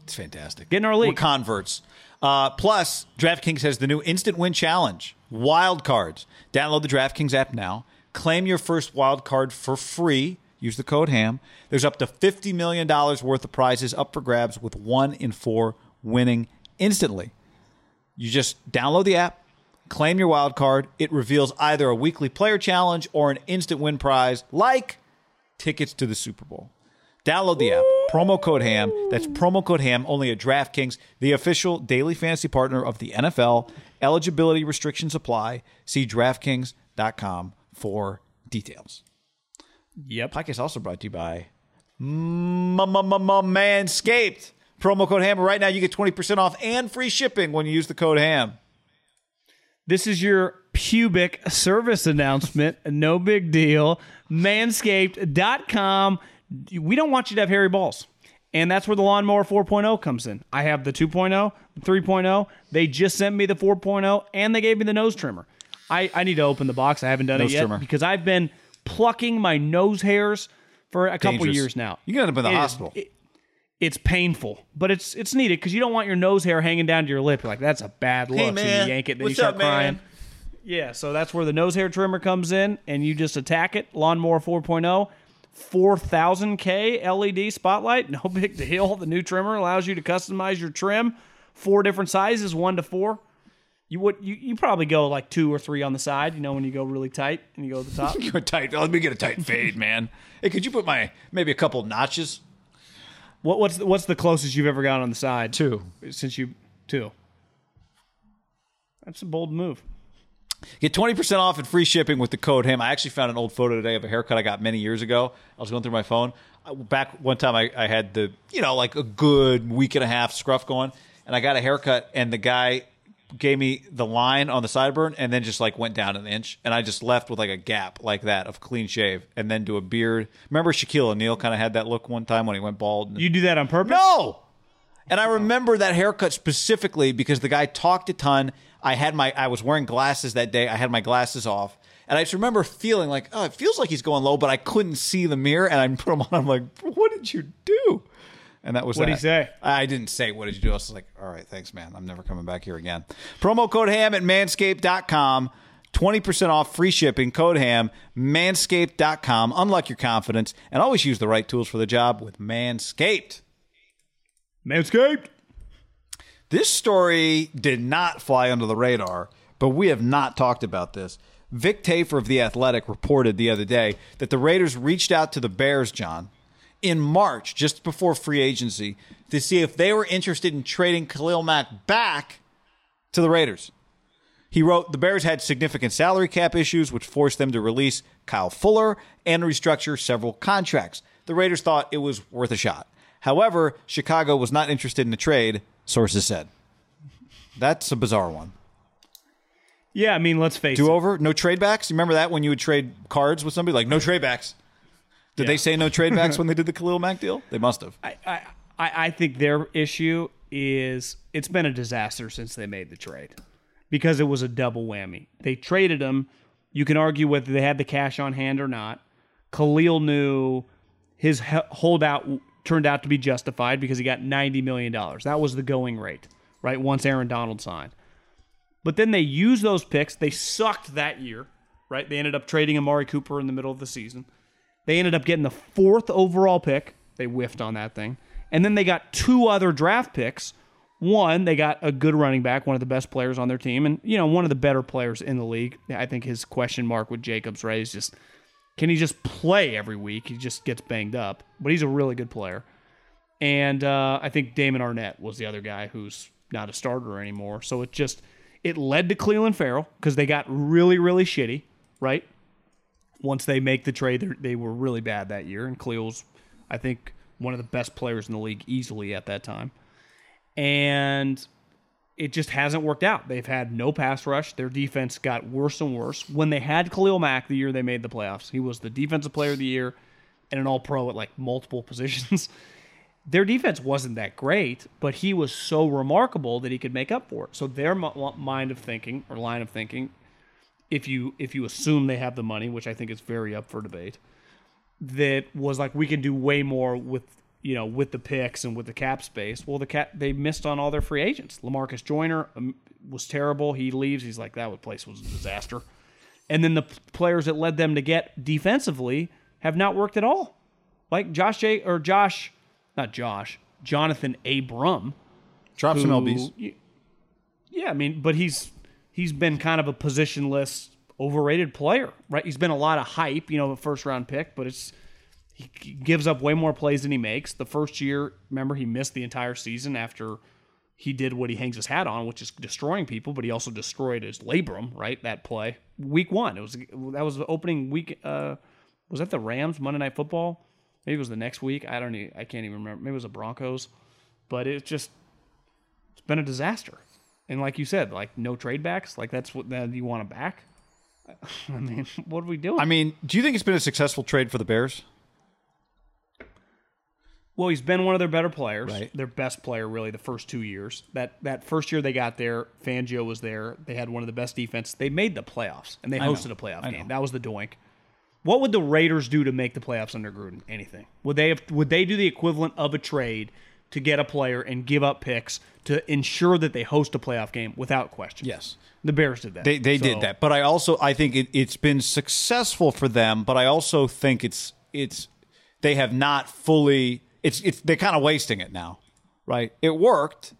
A: It's fantastic.
B: Get in our league.
A: We're converts. Uh, plus, DraftKings has the new Instant Win Challenge. Wild cards. Download the DraftKings app now. Claim your first wild card for free. Use the code HAM. There's up to $50 million worth of prizes up for grabs with one in four winning instantly. You just download the app, claim your wild card. It reveals either a weekly player challenge or an instant win prize like tickets to the Super Bowl. Download the app. Promo code HAM. That's promo code HAM only at DraftKings, the official daily fantasy partner of the NFL. Eligibility restrictions apply. See DraftKings.com for details.
B: Yep.
A: Podcast also brought to you by Manscaped. Promo code HAM. Right now, you get 20% off and free shipping when you use the code HAM.
B: This is your pubic service announcement. No big deal. Manscaped.com. We don't want you to have hairy balls. And that's where the Lawnmower 4.0 comes in. I have the 2.0, the 3.0. They just sent me the 4.0 and they gave me the nose trimmer. I, I need to open the box. I haven't done
A: No
B: it yet
A: trimmer.
B: because I've been plucking my nose hairs for a couple
A: Dangerous.
B: years now.
A: You can end up in the
B: It is-
A: hospital.
B: it- it's painful, but it's it's needed because you don't want your nose hair hanging down to your lip. You're like, that's a bad look.
A: Hey,
B: so you yank it, then you start
A: up, man?
B: crying. Yeah, so that's where the nose hair trimmer comes in, and you just attack it. Lawnmower 4.0, 4000K LED spotlight, no big deal. The new trimmer allows you to customize your trim, four different sizes, one to four. You would you, you probably go like two or three on the side, you know, when you go really tight and you go to the top.
A: You're tight. Let me get a tight fade, man. Hey, could you put my maybe a couple notches?
B: what, what's the, what's the closest you've ever gone on the side?
A: Two.
B: Since you two. That's a bold move.
A: Get 20% off and free shipping with the code HAM. I actually found an old photo today of a haircut I got many years ago. I was going through my phone. Back one time, I, I had the, you know, like a good week and a half scruff going, and I got a haircut, and the guy gave me the line on the sideburn and then just like went down an inch. And I just left with like a gap like that of clean shave and then do a beard. Remember Shaquille O'Neal kind of had that look one time when he went bald?
B: You do that on purpose?
A: No. And I remember that haircut specifically because the guy talked a ton. I had my I was wearing glasses that day. I had my glasses off. And I just remember feeling like, oh, it feels like he's going low, but I couldn't see the mirror. And I put him on. I'm like, what did you do? And that was
B: what
A: did
B: he say?
A: I didn't say, what did you do? I was like, all right, thanks, man. I'm never coming back here again. Promo code HAM at manscaped.com. 20% off free shipping. Code HAM. Manscaped.com. Unlock your confidence and always use the right tools for the job with Manscaped.
B: Manscaped.
A: This story did not fly under the radar, but we have not talked about this. Vic Tafur of The Athletic reported the other day that the Raiders reached out to the Bears, John, in March, just before free agency, to see if they were interested in trading Khalil Mack back to the Raiders. He wrote the Bears had significant salary cap issues, which forced them to release Kyle Fuller and restructure several contracts. The Raiders thought it was worth a shot. However, Chicago was not interested in the trade, sources said. That's a bizarre one.
B: Yeah, I mean, let's face
A: Do
B: it.
A: Do over? No trade backs? You remember that when you would trade cards with somebody? Like, no trade backs. Did
B: Yeah.
A: they say no trade backs when they did the Khalil Mack deal? They must have.
B: I, I, I I think their issue is it's been a disaster since they made the trade because it was a double whammy. They traded him. You can argue whether they had the cash on hand or not. Khalil knew his holdout turned out to be justified because he got $90 million. That was the going rate, right? Once Aaron Donald signed. But then they used those picks. They sucked that year, right? They ended up trading Amari Cooper in the middle of the season. They ended up getting the fourth overall pick. They whiffed on that thing. And then they got two other draft picks. One, they got a good running back, one of the best players on their team, and you know, one of the better players in the league. I think his question mark with Jacobs right is just can he just play every week? He just gets banged up, but he's a really good player. And uh, I think Damon Arnette was the other guy who's not a starter anymore. So it just it led to Clelin Ferrell because they got really really shitty, right? Once they make the trade, they're- were really bad that year, and Clelin's I think one of the best players in the league easily at that time. And it just hasn't worked out. They've had no pass rush. Their defense got worse and worse. When they had Khalil Mack the year they made the playoffs, he was the defensive player of the year and an all pro at like multiple positions. Their defense wasn't that great, but he was so remarkable that he could make up for it. So their mi- mind of thinking or line of thinking, if you if you assume they have the money, which I think is very up for debate, that was like we can do way more with you know with the picks and with the cap space. Well, the cap they missed on all their free agents. Lamarcus Joyner um, was terrible. He leaves. He's like that place was a disaster. And then the players that led them to get defensively have not worked at all. Like Josh J or Josh, not Josh, Jonathan Abram.
A: Drop some LBs.
B: Yeah, I mean, but he's he's been kind of a positionless, overrated player, right? He's been a lot of hype, you know, a first round pick, but it's he gives up way more plays than he makes. The first year, remember, he missed the entire season after he did what he hangs his hat on, which is destroying people, but he also destroyed his labrum, right? That play, week one, it was that was the opening week. Uh, was that the Rams Monday Night Football? Maybe it was the next week. I don't. Even, I can't even remember. Maybe it was the Broncos, but it's just it's been a disaster. And like you said, like no trade backs. Like that's what that you want to back. I mean, what are we doing?
A: I mean, do you think it's been a successful trade for the Bears?
B: Well, he's been one of their better players.
A: Right.
B: Their best player, really, the first two years. That that first year they got there, Fangio was there. They had one of the best defense. They made the playoffs and they hosted a playoff
A: I
B: game.
A: know.
B: That was the doink. What would the Raiders do to make the playoffs under Gruden? Anything? Would they have, would they do the equivalent of a trade to get a player and give up picks to ensure that they host a playoff game without question?
A: Yes.
B: The Bears did that.
A: They they
B: So-
A: did that, but I also I think it, it's been successful for them. But I also think it's it's they have not fully. It's it's they're kind of wasting it now, right? It worked,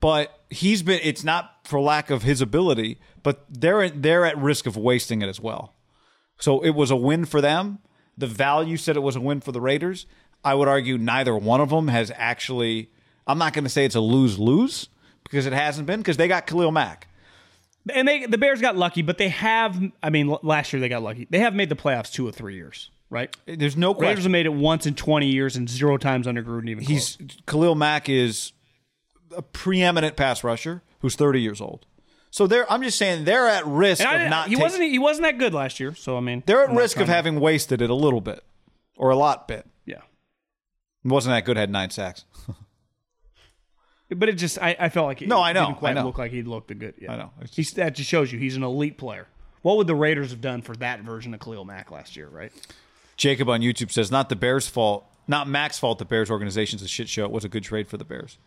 A: but he's been. It's not for lack of his ability, but they're they're at risk of wasting it as well. So it was a win for them. The value said it was a win for the Raiders. I would argue neither one of them has actually. I'm not going to say it's a lose lose because it hasn't been because they got Khalil Mack.
B: And they the Bears got lucky, but they have. I mean, l- last year they got lucky. They have made the playoffs two or three years, right?
A: There's no
B: Raiders
A: question.
B: have made it once in twenty years and zero times under Gruden. Even
A: He's
B: close.
A: Khalil Mack is a preeminent pass rusher who's 30 years old. So they're I'm just saying they're at risk
B: And
A: of
B: didn't- he wasn't he wasn't that good last year. So I mean,
A: they're at
B: I'm
A: risk of
B: to-
A: having wasted it a little bit or a lot bit.
B: Yeah.
A: It wasn't that good had 9 sacks.
B: But it just I, I felt like it
A: No, I know,
B: didn't quite
A: I know.
B: look like he looked good. Yeah.
A: I know. It's
B: He's, that just shows you he's an elite player. What would the Raiders have done for that version of Khalil Mack last year, right?
A: Jacob on YouTube says not the Bears fault, not Mack's fault the Bears organization's a shit show. It was a good trade for the Bears.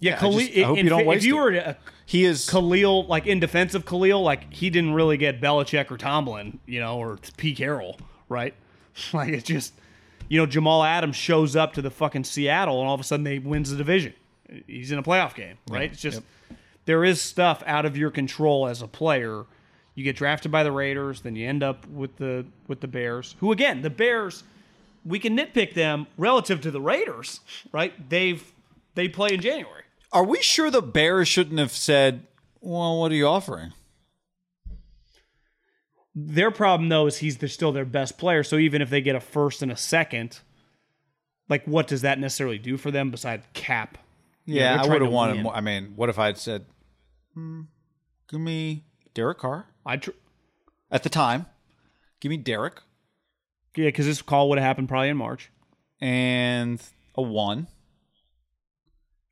B: Yeah,
A: I
B: Khalil.
A: just- I hope
B: in
A: you don't
B: fa- if you were a
A: He is
B: Khalil, like in defense of Khalil, like he didn't really get Belichick or Tomlin, you know, or P. Carroll, right? Like it's just, you know, Jamal Adams shows up to the fucking Seattle, and all of a sudden they wins the division. He's in a playoff game, right? It's just there is stuff out of your control as a player. You get drafted by the Raiders, then you end up with the with the Bears, who again, the Bears, we can nitpick them relative to the Raiders, right? They've they play in January.
A: Are we sure the Bears shouldn't have said, "Well, what are you offering?"
B: Their problem though is he's still their best player. So even if they get a first and a second, like what does that necessarily do for them besides cap? You know,
A: Yeah, I would have wanted more. I mean, what if I had said, hmm, "Give me Derek Carr
B: I tr-
A: at the time. Give me Derek
B: yeah, because this call would have happened probably in March.
A: and a one."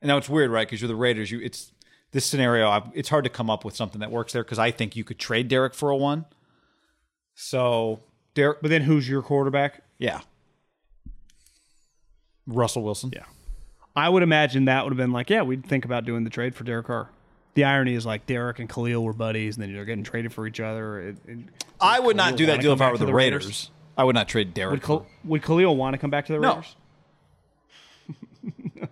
A: And now it's weird, right? Because you're the Raiders. You it's this scenario. I, it's hard to come up with something that works there because I think you could trade Derek for a one. So Derek,
B: But then who's your quarterback?
A: yeah, Russell Wilson.
B: Yeah. I would imagine that would have been like, yeah, we'd think about doing the trade for Derek Carr. The irony is like Derek and Khalil were buddies, and then they're getting traded for each other. It, it,
A: I would not do that deal if I were the
B: the
A: Raiders.
B: Raiders?
A: I would not trade Derek.
B: would, Khal- would Khalil want to come back to the Raiders? No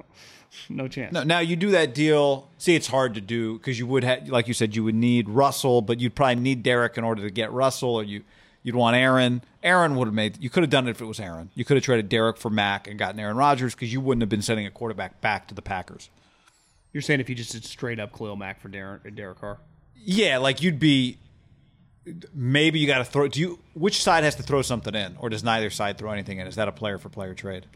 B: chance.
A: No, now you do that deal. See, it's hard to do because you would have, like you said, you would need Russell, but you'd probably need Derek in order to get Russell, or you you'd want Aaron. Aaron would have made. You could have done it if it was Aaron. You could have traded Derek for Mack and gotten Aaron Rodgers because you wouldn't have been sending a quarterback back to the Packers.
B: You're saying if you just did straight up Khalil Mack for Derek, Derek Carr?
A: Yeah, like you'd be. Maybe you got to throw. Do you? Which side has to throw something in, or does neither side throw anything in? Is that a player for player trade?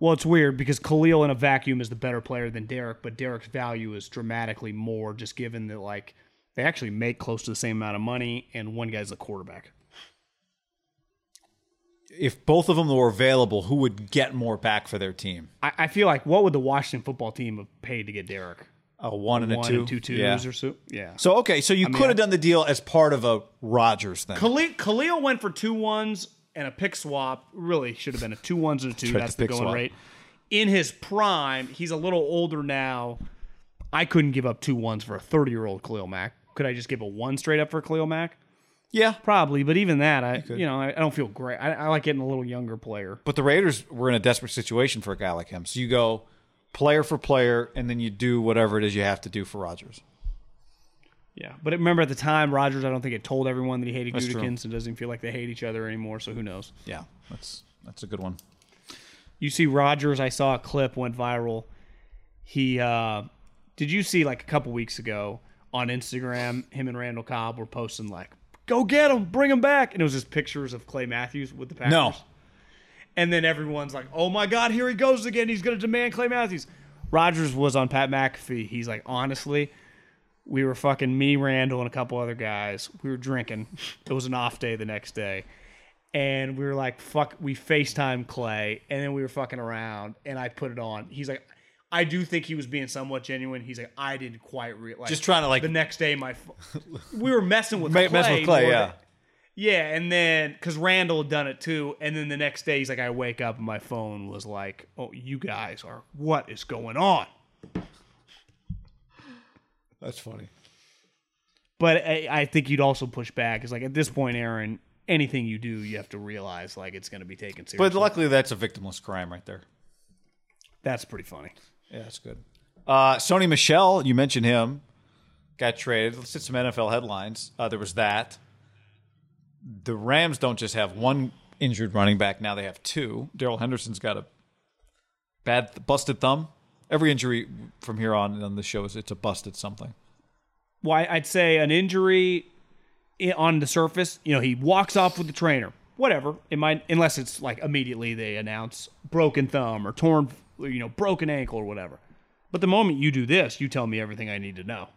B: Well, it's weird because Khalil in a vacuum is the better player than Derek, but Derek's value is dramatically more just given that like they actually make close to the same amount of money and one guy's the quarterback.
A: If both of them were available, who would get more back for their team?
B: I, I feel like what would the Washington football team have paid to get Derek?
A: A one and a
B: One
A: two,
B: and two twos
A: Yeah.
B: or so? Yeah.
A: So okay, so you
B: mean,
A: could have done the deal as part of a Rodgers thing.
B: Khalil, Khalil went for two ones and a pick swap. Really should have been a two ones and a two. That's the going
A: swap.
B: rate. In his prime, he's a little older now. I couldn't give up two ones for a 30 year old Khalil Mack. Could I just give a one straight up for Khalil Mack?
A: yeah,
B: Probably, but even that, I you, know I, I don't feel great. I, I like getting a little younger player.
A: but the Raiders were in a desperate situation for a guy like him. So you go player for player, and then you do whatever it is you have to do for Rodgers.
B: Yeah, but remember at the time, Rodgers, I don't think it told everyone that he hated
A: That's.
B: Gutekunst. It doesn't feel like they hate each other anymore. So who knows?
A: Yeah, that's that's a good one.
B: You see, Rodgers. I saw a clip went viral. He uh, did you see like a couple weeks ago on Instagram? Him and Randall Cobb were posting like, "Go get him, bring him back," and it was just pictures of Clay Matthews with the Packers.
A: No.
B: And then everyone's like, "Oh my God, here he goes again. He's going to demand Clay Matthews." Rodgers was on Pat McAfee. He's like, honestly, we were fucking me, Randall, and a couple other guys. We were drinking. It was an off day the next day, and we were like, "Fuck." We Facetime Clay, and then we were fucking around, and I put it on. He's like. I do think he was being somewhat genuine. He's like, I didn't quite realize.
A: Just trying to, like-
B: the next day, my we were messing with Clay,
A: messing with Clay, yeah.
B: than- yeah, and then because Randall had done it too, and then the next day he's like, I wake up and my phone was like, "Oh, you guys are what is going on?"
A: That's funny.
B: But I, I think you'd also push back. Is like at this point, Aaron, anything you do, you have to realize like it's going to be taken seriously.
A: But luckily, that's a victimless crime right there.
B: that's pretty funny.
A: Yeah, that's good. Uh, Sony Michel, you mentioned him, got traded. Let's hit some NFL headlines. Uh, there was that. The Rams don't just have one injured running back; now they have two. Darrell Henderson's got a bad busted thumb. Every injury from here on on the show is it's a busted something.
B: Why I'd say an injury on the surface, you know, he walks off with the trainer. Whatever. It might unless it's like immediately they announce broken thumb or torn, you know, broken ankle or whatever. But the moment you do this, you tell me everything I need to know.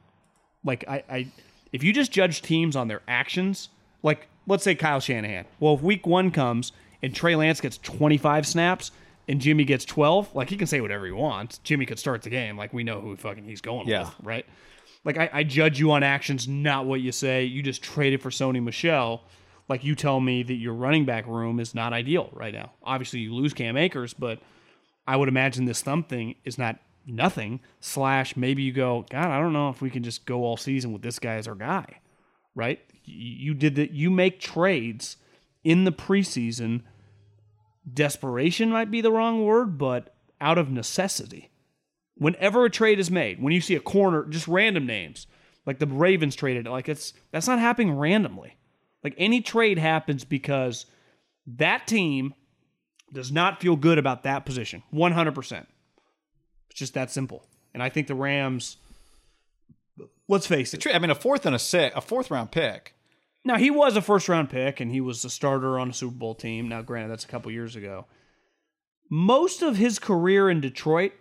B: Like I, I if you just judge teams on their actions, like let's say Kyle Shanahan. Well, if week one comes and Trey Lance gets 25 snaps and Jimmy gets 12, like he can say whatever he wants. Jimmy could start the game. Like we know who fucking he's going
A: Yeah.
B: with, right? Like I, I judge you on actions, not what you say. You just traded for Sony Michel. Like you tell me that your running back room is not ideal right now. Obviously, you lose Cam Akers, but I would imagine this thumb thing is not nothing. Slash, maybe you go, God, I don't know if we can just go all season with this guy as our guy, right? You did that. You make trades in the preseason. Desperation might be the wrong word, but out of necessity. Whenever a trade is made, when you see a corner, just random names, like the Ravens traded, like it's that's not happening randomly. Like any trade happens because that team does not feel good about that position. 100%. It's just that simple. And I think the Rams let's face it.
A: I mean, a fourth and a six, a fourth round pick.
B: Now he was a first round pick and he was the starter on a Super Bowl team. Now granted that's a couple years ago. Most of his career in Detroit,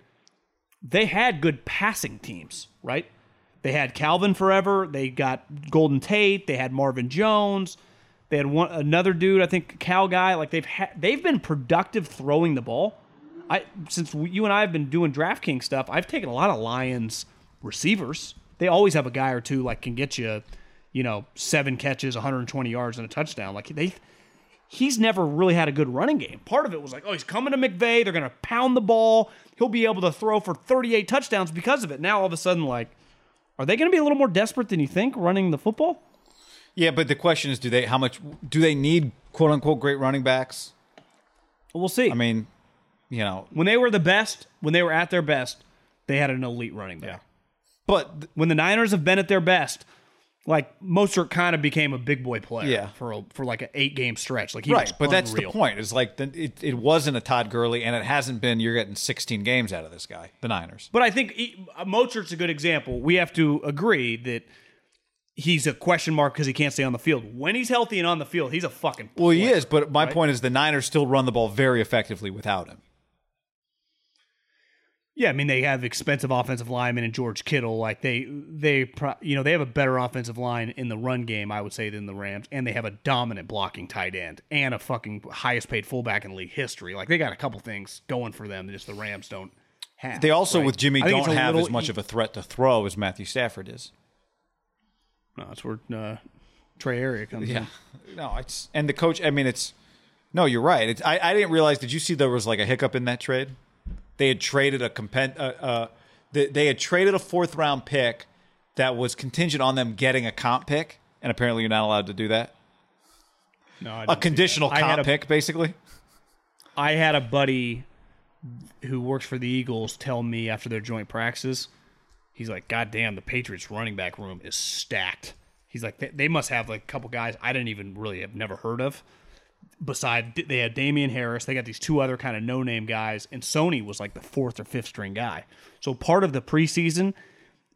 B: they had good passing teams, right? They had Calvin forever, they got Golden Tate, they had Marvin Jones, they had one another dude, I think Cal guy, like they've ha- they've been productive throwing the ball. I since we- you and I have been doing DraftKings stuff, I've taken a lot of Lions receivers. They always have a guy or two like can get you, you know, seven catches, 120 yards and a touchdown. Like they he's never really had a good running game. Part of it was like, oh, he's coming to McVay, they're going to pound the ball. He'll be able to throw for 38 touchdowns because of it. Now all of a sudden like are they going to be a little more desperate than you think running the football?
A: Yeah, but the question is, do they how much do they need quote unquote great running backs?
B: We'll see.
A: I mean, you know,
B: when they were the best, when they were at their best, they had an elite running back. Yeah.
A: but th-
B: When the Niners have been at their best, like Mostert kind of became a big boy player
A: Yeah.
B: for a, for like an eight game stretch. Like he
A: right, but that's the point. Is like the, it, it wasn't a Todd Gurley, and it hasn't been. You're getting 16 games out of this guy, the Niners.
B: But I think he, uh, Mostert's a good example. We have to agree that he's a question mark because he can't stay on the field. When he's healthy and on the field, he's a fucking.
A: Well, he is, but my
B: right?
A: point is the Niners still run the ball very effectively without him.
B: Yeah, I mean they have expensive offensive linemen and George Kittle. Like they, they, pro- you know, they have a better offensive line in the run game, I would say, than the Rams, and they have a dominant blocking tight end and a fucking highest paid fullback in league history. Like they got a couple things going for them that just the Rams don't have.
A: They also,
B: right?
A: with Jimmy, don't have
B: little
A: as much of a threat to throw as Matthew Stafford is.
B: No, that's where uh, Trey Area comes in.
A: No, it's and the coach. I mean, it's no, you're right. It's, I I didn't realize. Did you see there was like a hiccup in that trade? They had traded a compen, uh, uh, they, they had traded a fourth round pick that was contingent on them getting a comp pick, and apparently you're not allowed to do that.
B: No, I
A: A conditional. Comp
B: a-
A: pick, basically.
B: I had a buddy who works for the Eagles tell me after their joint practices, he's like, God damn, the Patriots running back room is stacked. He's like, they, they must have like a couple guys I didn't even really have never heard of. Beside, they had Damien Harris. They got these two other kind of no name guys, and Sony was like the fourth or fifth string guy. So part of the preseason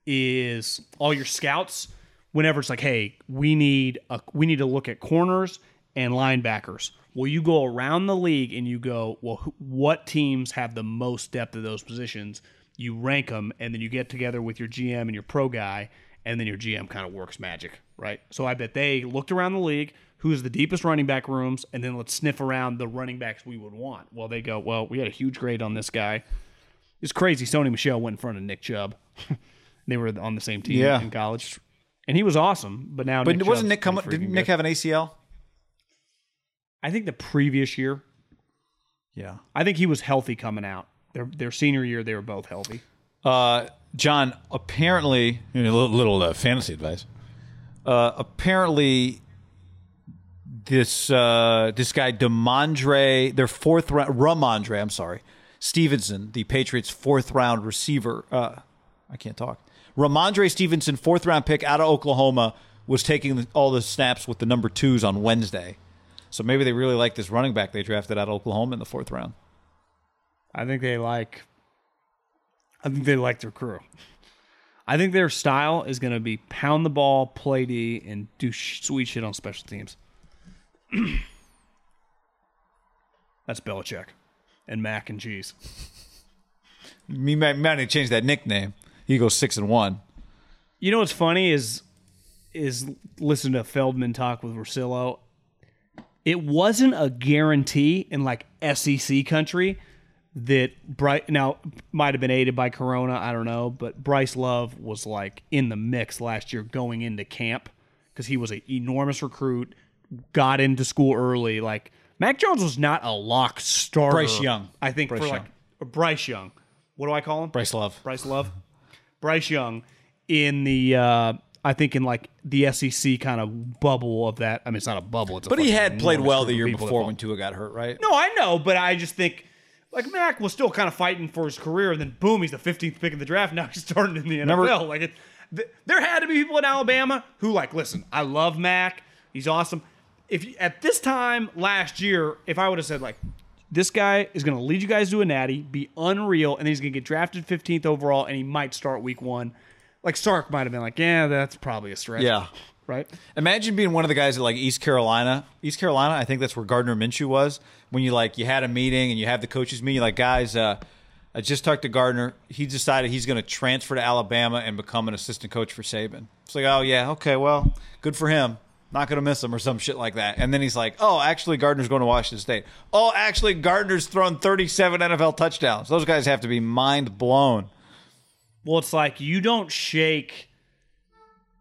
B: is all your scouts. Whenever it's like, hey, we need a we need to look at corners and linebackers. Well, you go around the league and you go, well, what teams have the most depth of those positions? You rank them, and then you get together with your GM and your pro guy, and then your GM kind of works magic. right? So I bet they looked around the league, who's the deepest running back rooms, and then let's sniff around the running backs we would want. Well, they go, well, we had a huge grade on this guy. It's crazy. Sony Michel went in front of Nick Chubb. they were on the same team
A: Yeah.
B: in college, and he was awesome. But now,
A: But
B: Nick
A: wasn't
B: Chubb's
A: Nick come?
B: pretty
A: Didn't Nick
B: good.
A: have an ACL?
B: I think the previous year,
A: Yeah.
B: I think he was healthy coming out. Their their senior year, they were both healthy.
A: Uh, John, apparently,
C: a little, little uh, fantasy advice.
A: uh, apparently, this uh, this guy Demondre, their fourth round, Rhamondre, I'm sorry, Stevenson, the Patriots' fourth round receiver. Uh, I can't talk. Rhamondre Stevenson, fourth round pick out of Oklahoma, was taking all the snaps with the number twos on Wednesday. So maybe they really like this running back they drafted out of Oklahoma in the fourth round.
B: I think they like. I think they like their crew. I think their style is going to be pound the ball, play D, and do sweet shit on special teams. That's Belichick and mac and cheese.
A: Me might, might have changed that nickname. He goes six and one.
B: You know what's funny is is listen to Feldman talk with Rosillo. It wasn't a guarantee in like SEC country that Bright now might have been aided by Corona. I don't know, but Bryce Love was like in the mix last year going into camp because he was an enormous recruit, got into school early. Like Mac Jones was not a lock starter.
A: Bryce Young.
B: I think
A: Bryce
B: for like
A: Young.
B: or Bryce Young. What do I call him?
A: Bryce Love.
B: Bryce Love, Bryce Young, in the uh, I think in like the SEC kind of bubble of that. I mean, it's not a bubble. It's a
A: But he had played well the year before when Tua got hurt, right?
B: No, I know, but I just think like Mac was still kind of fighting for his career, and then boom, he's the 15th pick in the draft. Now he's starting in the NFL.
A: Remember-
B: like it, th- there had to be people in Alabama who like, listen, I love Mac. He's awesome. If you, at this time last year, if I would have said like. This guy is going to lead you guys to a natty, be unreal, and then he's going to get drafted 15th overall, and he might start week one. Like Sark might have been like, yeah, that's probably a stretch.
A: Yeah.
B: Right?
A: Imagine being one of the guys at like East Carolina. East Carolina, I think that's where Gardner Minshew was. When you like you had a meeting and you have the coaches meeting, like, guys, uh, I just talked to Gardner. He decided he's going to transfer to Alabama and become an assistant coach for Saban. It's like, oh yeah, okay, well, good for him. Not going to miss him or some shit like that. And then he's like, oh, actually, Gardner's going to Washington State. Oh, actually, Gardner's thrown 37 NFL touchdowns. Those guys have to be mind blown.
B: Well, it's like you don't shake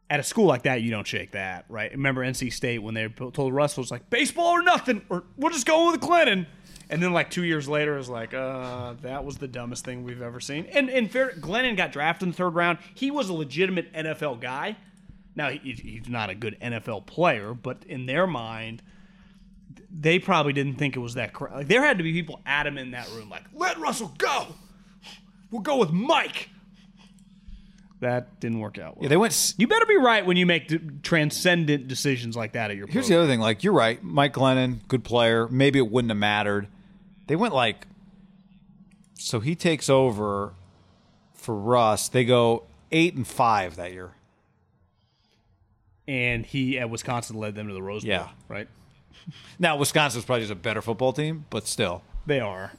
B: at a school like that. You don't shake that, right? Remember NC State when they told Russell it's like baseball or nothing, or we'll just go with Glennon. And then like two years later, it's like, uh, that was the dumbest thing we've ever seen. And in fair, Glennon got drafted in the third round. He was a legitimate NFL guy. Now he's not a good NFL player, but in their mind, they probably didn't think it was that. Cra- like there had to be people adamant in that room, like, let Russell go. We'll go with Mike. That didn't work out. Well.
A: Yeah, they went. s-
B: You better be right when you make d- transcendent decisions like that at your.
A: Here's
B: program.
A: the other thing. Like you're right, Mike Glennon, good player. Maybe it wouldn't have mattered. They went like, so he takes over for Russ. They go eight and five that year.
B: And he at Wisconsin led them to the Rose Bowl.
A: Yeah.
B: right.
A: Now Wisconsin's probably just a better football team, but still.
B: They are.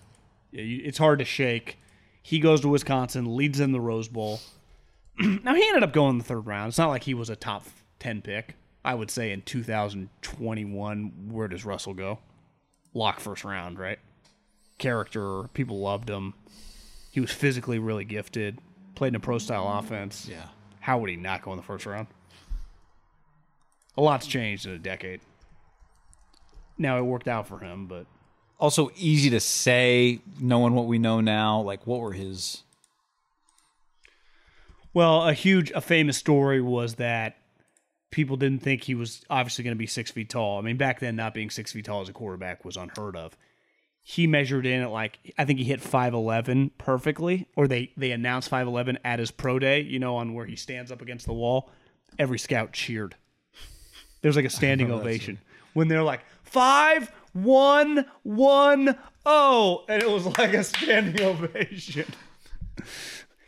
B: Yeah, you, it's hard to shake. He goes to Wisconsin, leads them the Rose Bowl. now he ended up going in the third round. It's not like he was a top ten pick. I would say in 2021, where does Russell go? Lock first round, right? Character, people loved him. He was physically really gifted. Played in a pro style offense.
A: Yeah.
B: How would he not go in the first round? A lot's changed in a decade. Now it worked out for him, but
A: Also easy to say, knowing what we know now. Like, what were his?
B: well, a huge, a famous story was that people didn't think he was obviously going to be six feet tall. I mean, back then, not being six feet tall as a quarterback was unheard of. He measured in at like I think he hit five eleven perfectly, or they they announced five eleven at his pro day. You know, on where he stands up against the wall. Every scout cheered. There's like a oh, standing ovation when they're like five one one oh, and it was like a standing ovation.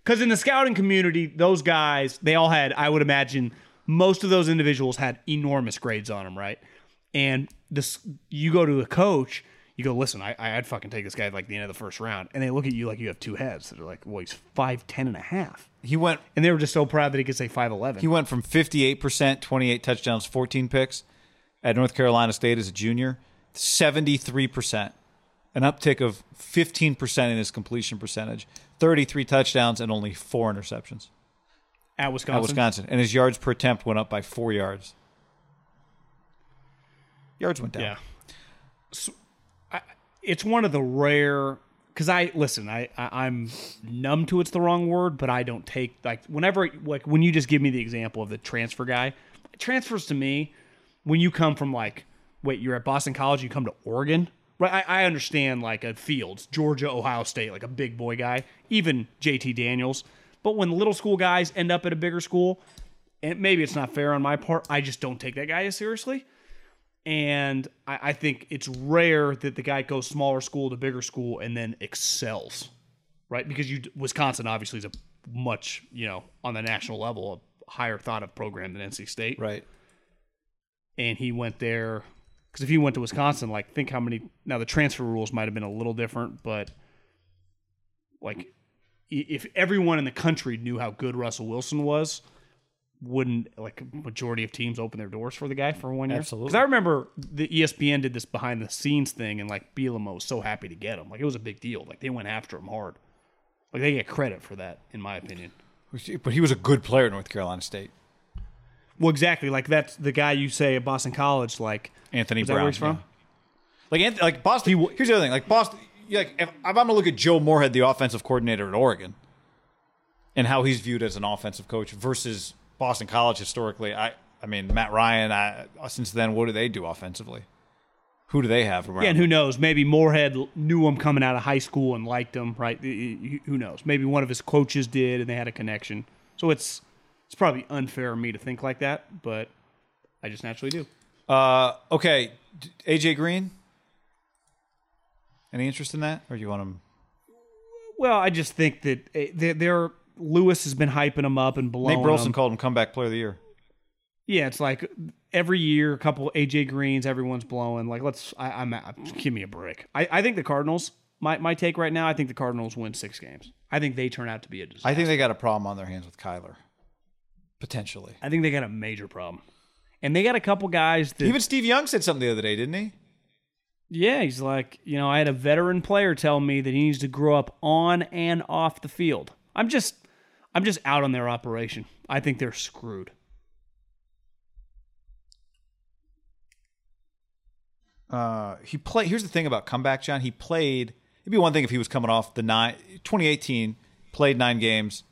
B: Because in the scouting community, those guys, they all had, I would imagine, most of those individuals had enormous grades on them, right? And this, you go to a coach, You go, listen, I, I'd fucking take this guy at like the end of the first round. And they look at you like you have two heads. They're like, well, he's 5'10 and a half.
A: He went
B: And they were just so proud that he could say 5'11.
A: he went from 58%, 28 touchdowns, 14 picks at North Carolina State as a junior, 73%. An uptick of 15% in his completion percentage, 33 touchdowns and only 4 interceptions
B: at Wisconsin.
A: at Wisconsin. And his yards per attempt went up by 4 yards. Yards went down.
B: Yeah. It's one of the rare because I listen. I, I I'm numb to it's the wrong word, but I don't take like whenever like when you just give me the example of the transfer guy. Transfers to me when you come from like wait you're at Boston College, you come to Oregon. Right, I, I understand like a Fields, Georgia, Ohio State, like a big boy guy, even JT Daniels. But when little school guys end up at a bigger school, and maybe it's not fair on my part, I just don't take that guy as seriously. And I, I think it's rare that the guy goes smaller school to bigger school and then excels, right? Because you Wisconsin obviously is a much you know on the national level a higher thought of program than NC State,
A: Right.
B: and he went there because if he went to Wisconsin, like think how many now the transfer rules might have been a little different, but like if everyone in the country knew how good Russell Wilson was, wouldn't like majority of teams open their doors for the guy for one year?
A: Absolutely.
B: Because I remember the ESPN did this behind the scenes thing, and like Bielema was so happy to get him. Like it was a big deal. Like they went after him hard. Like they get credit for that, in my opinion.
A: But he was a good player at North Carolina State.
B: Well, exactly. Like that's the guy you say at Boston College. Like
A: Anthony Brown.
B: from?
A: Like Anth- like Boston.
B: He
A: here's the other thing. Like Boston. you Like if, if I'm gonna look at Joe Moorhead, the offensive coordinator at Oregon, and how he's viewed as an offensive coach versus Boston College historically. I I mean Matt Ryan. I, since then, what do they do offensively? Who do they have around?
B: Yeah, and who knows? Maybe Moorhead knew him coming out of high school and liked him, right? Who knows? Maybe one of his coaches did, and they had a connection. So it's it's probably unfair of me to think like that, but I just naturally do.
A: Uh, okay, AJ Green. Any interest in that, or do you want him?
B: Well, I just think that eh, they're, they're Lewis has been hyping him up and blowing
A: Nate Burleson
B: him.
A: called him comeback player of the year.
B: Yeah, it's like every year, a couple AJ Greens, everyone's blowing. Like, let's, I, I'm, give me a break. I, I think the Cardinals, my, my take right now, I think the Cardinals win six games. I think they turn out to be a disaster.
A: I think they got a problem on their hands with Kyler, potentially.
B: I think they got a major problem. And they got a couple guys that
A: Even Steve Young said something the other day, didn't he?
B: Yeah, he's like, you know, I had a veteran player tell me that he needs to grow up on and off the field. I'm just I'm just out on their operation. I think they're screwed.
A: Uh, he played. Here's the thing about comeback, John. He played. It'd be one thing if he was coming off the nine, 2018, played nine games,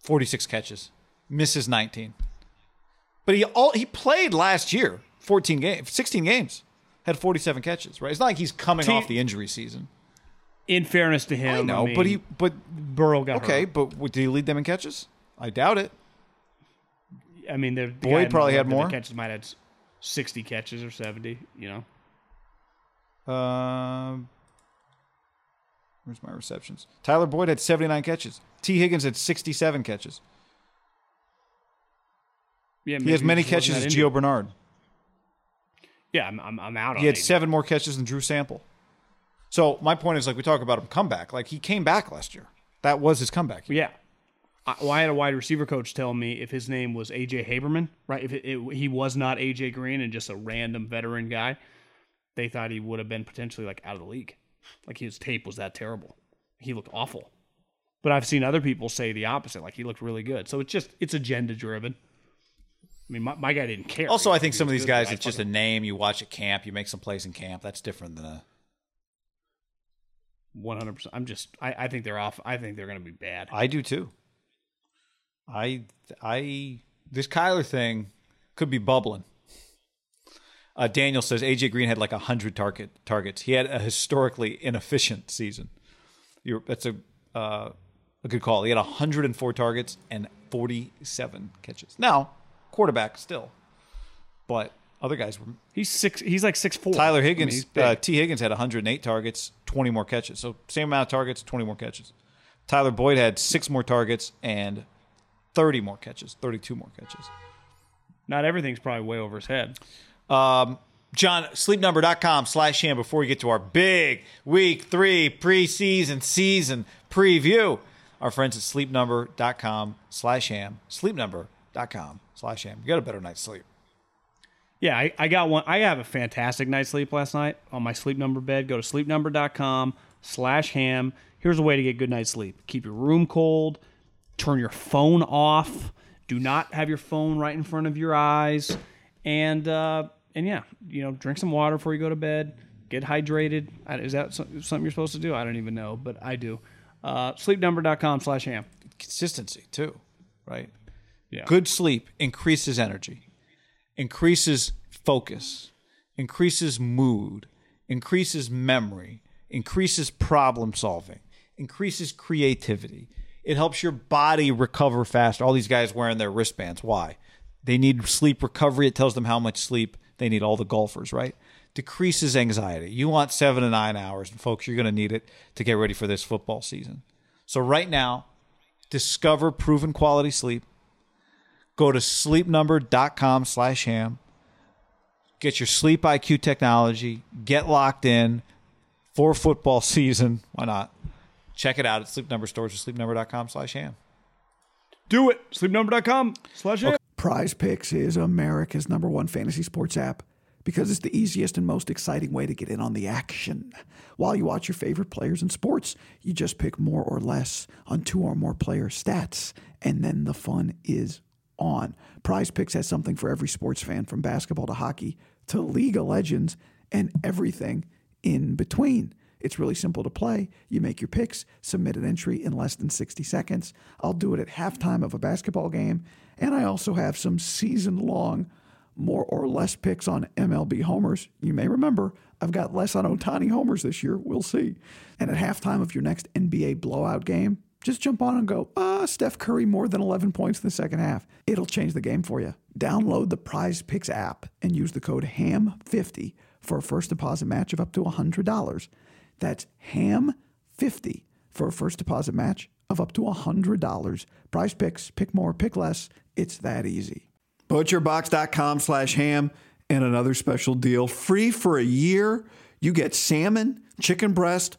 A: 46 catches, misses 19. But he all he played last year, 14 games, 16 games, had 47 catches. Right? It's not like he's coming
B: Team-
A: off the injury season.
B: In fairness to him,
A: I know,
B: mean,
A: but he, but
B: Burrow got
A: okay,
B: hurt.
A: but did he lead them in catches? I doubt it.
B: I mean, the, the
A: Boyd probably had more.
B: Catches might have had sixty catches or seventy. You know,
A: Um, where's my receptions? Tyler Boyd had 79 catches. Tee Higgins had 67 catches.
B: yeah,
A: He has many catches as Gio Bernard.
B: Yeah, I'm, I'm, I'm out on
A: He had
B: AJ.
A: seven more catches than Drew Sample. So my point is, like we talk about him comeback, like he came back last year. That was his comeback.
B: Yeah. I, well, I had a wide receiver coach tell me if his name was AJ Haberman, right? If it, it, he was not AJ Green and just a random veteran guy, they thought he would have been potentially like out of the league. Like his tape was that terrible. He looked awful. But I've seen other people say the opposite. Like he looked really good. So it's just it's agenda driven. I mean, my, my guy didn't care.
A: Also, I think some of these
B: good,
A: guys, it's just a name you watch at camp. You make some plays in camp. That's different than a.
B: 100%. I'm just I, I think they're off. I think they're going to be bad.
A: I do too. I I this Kyler thing could be bubbling. Uh, Daniel says AJ Green had like hundred target targets. He had a historically inefficient season. You're, that's a uh, a good call. He had 104 targets and 47 catches. Now quarterback still, but other guys were.
B: He's six he's like six four.
A: Tyler
B: I mean,
A: Higgins, uh, Tee Higgins had 108 targets, 20 more catches. So same amount of targets, 20 more catches. Tyler Boyd had six more targets and 30 more catches, 32 more catches.
B: Not everything's probably way over his head.
A: Um,
D: John, sleepnumber.com slash ham before we get to our big week three preseason season preview. Our friends at sleepnumber.com slash ham. Sleepnumber.com slash ham. You got a better night's sleep.
B: Yeah, I, I got one. I have a fantastic night's sleep last night on my sleep number bed. Go to sleepnumber.com slash ham. Here's a way to get good night's sleep. Keep your room cold. Turn your phone off. Do not have your phone right in front of your eyes. And uh, and yeah, you know, drink some water before you go to bed. Get hydrated. Is that something you're supposed to do? I don't even know, but I do. Uh, sleepnumber.com slash ham.
D: Consistency, too, right?
B: Yeah.
D: Good sleep increases energy, increases focus, increases mood, increases memory, increases problem solving, increases creativity. It helps your body recover faster. All these guys wearing their wristbands. Why? They need sleep recovery. It tells them how much sleep they need. All the golfers, right? Decreases anxiety. You want seven to nine hours, and folks, you're going to need it to get ready for this football season. So, right now, discover proven quality sleep. Go to sleepnumber.com slash ham. Get your sleep IQ technology. Get locked in for football season. Why not? Check it out at Sleep Number stores or sleepnumber.com slash ham.
B: Do it. Sleepnumber.com slash ham.
A: Prize Picks is America's number one fantasy sports app because it's the easiest and most exciting way to get in on the action. While you watch your favorite players in sports, you just pick more or less on two or more player stats, and then the fun is on. Prize Picks has something for every sports fan from basketball to hockey to League of Legends and everything in between. It's really simple to play. You make your picks, submit an entry in less than 60 seconds. I'll do it at halftime of a basketball game. And I also have some season long, more or less picks on MLB homers. You may remember I've got less on Ohtani homers this year. We'll see. And at halftime of your next NBA blowout game, just jump on and go, ah, Steph Curry more than 11 points in the second half. It'll change the game for you. Download the Prize Picks app and use the code HAM50 for a first deposit match of up to $100. That's HAM50 for a first deposit match of up to $100. Prize picks, pick more, pick less. It's that easy. Butcherbox.com slash ham and another special deal. Free for a year. You get salmon, chicken breast,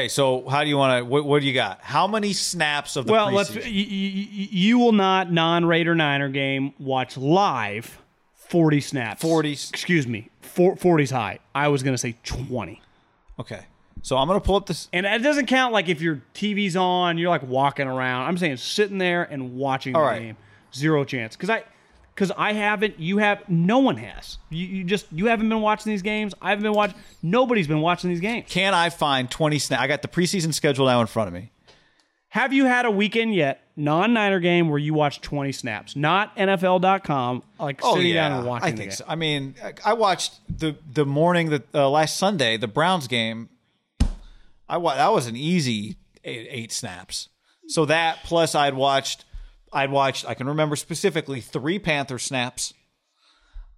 A: Okay, so how do you want to? What, what do you got? How many snaps of the
B: Well, let's.
A: preseason?
B: y- y- y- you will not non Raider Niner game watch live. Forty snaps.
A: 40s.
B: Excuse me. 40's high. I was gonna say twenty.
A: Okay, so I'm gonna pull up this.
B: And it doesn't count like if your TV's on, you're like walking around. I'm saying sitting there and watching the
A: All right.
B: game. Zero chance. Because I, because I haven't. You have. No one has. You, you just you haven't been watching these games. I haven't been watching. Nobody's been watching these games.
A: Can I find 20 snaps? I got the preseason schedule now in front of me.
B: Have you had a weekend yet, non-Niner game where you watched 20 snaps? Not NFL.com, like sitting down and watching
A: Oh, I think so. I mean, I- I watched the the morning that uh, last Sunday the Browns game. I wa- that was an easy eight, eight snaps. So that plus I'd watched, I'd watched. I can remember specifically three Panther snaps.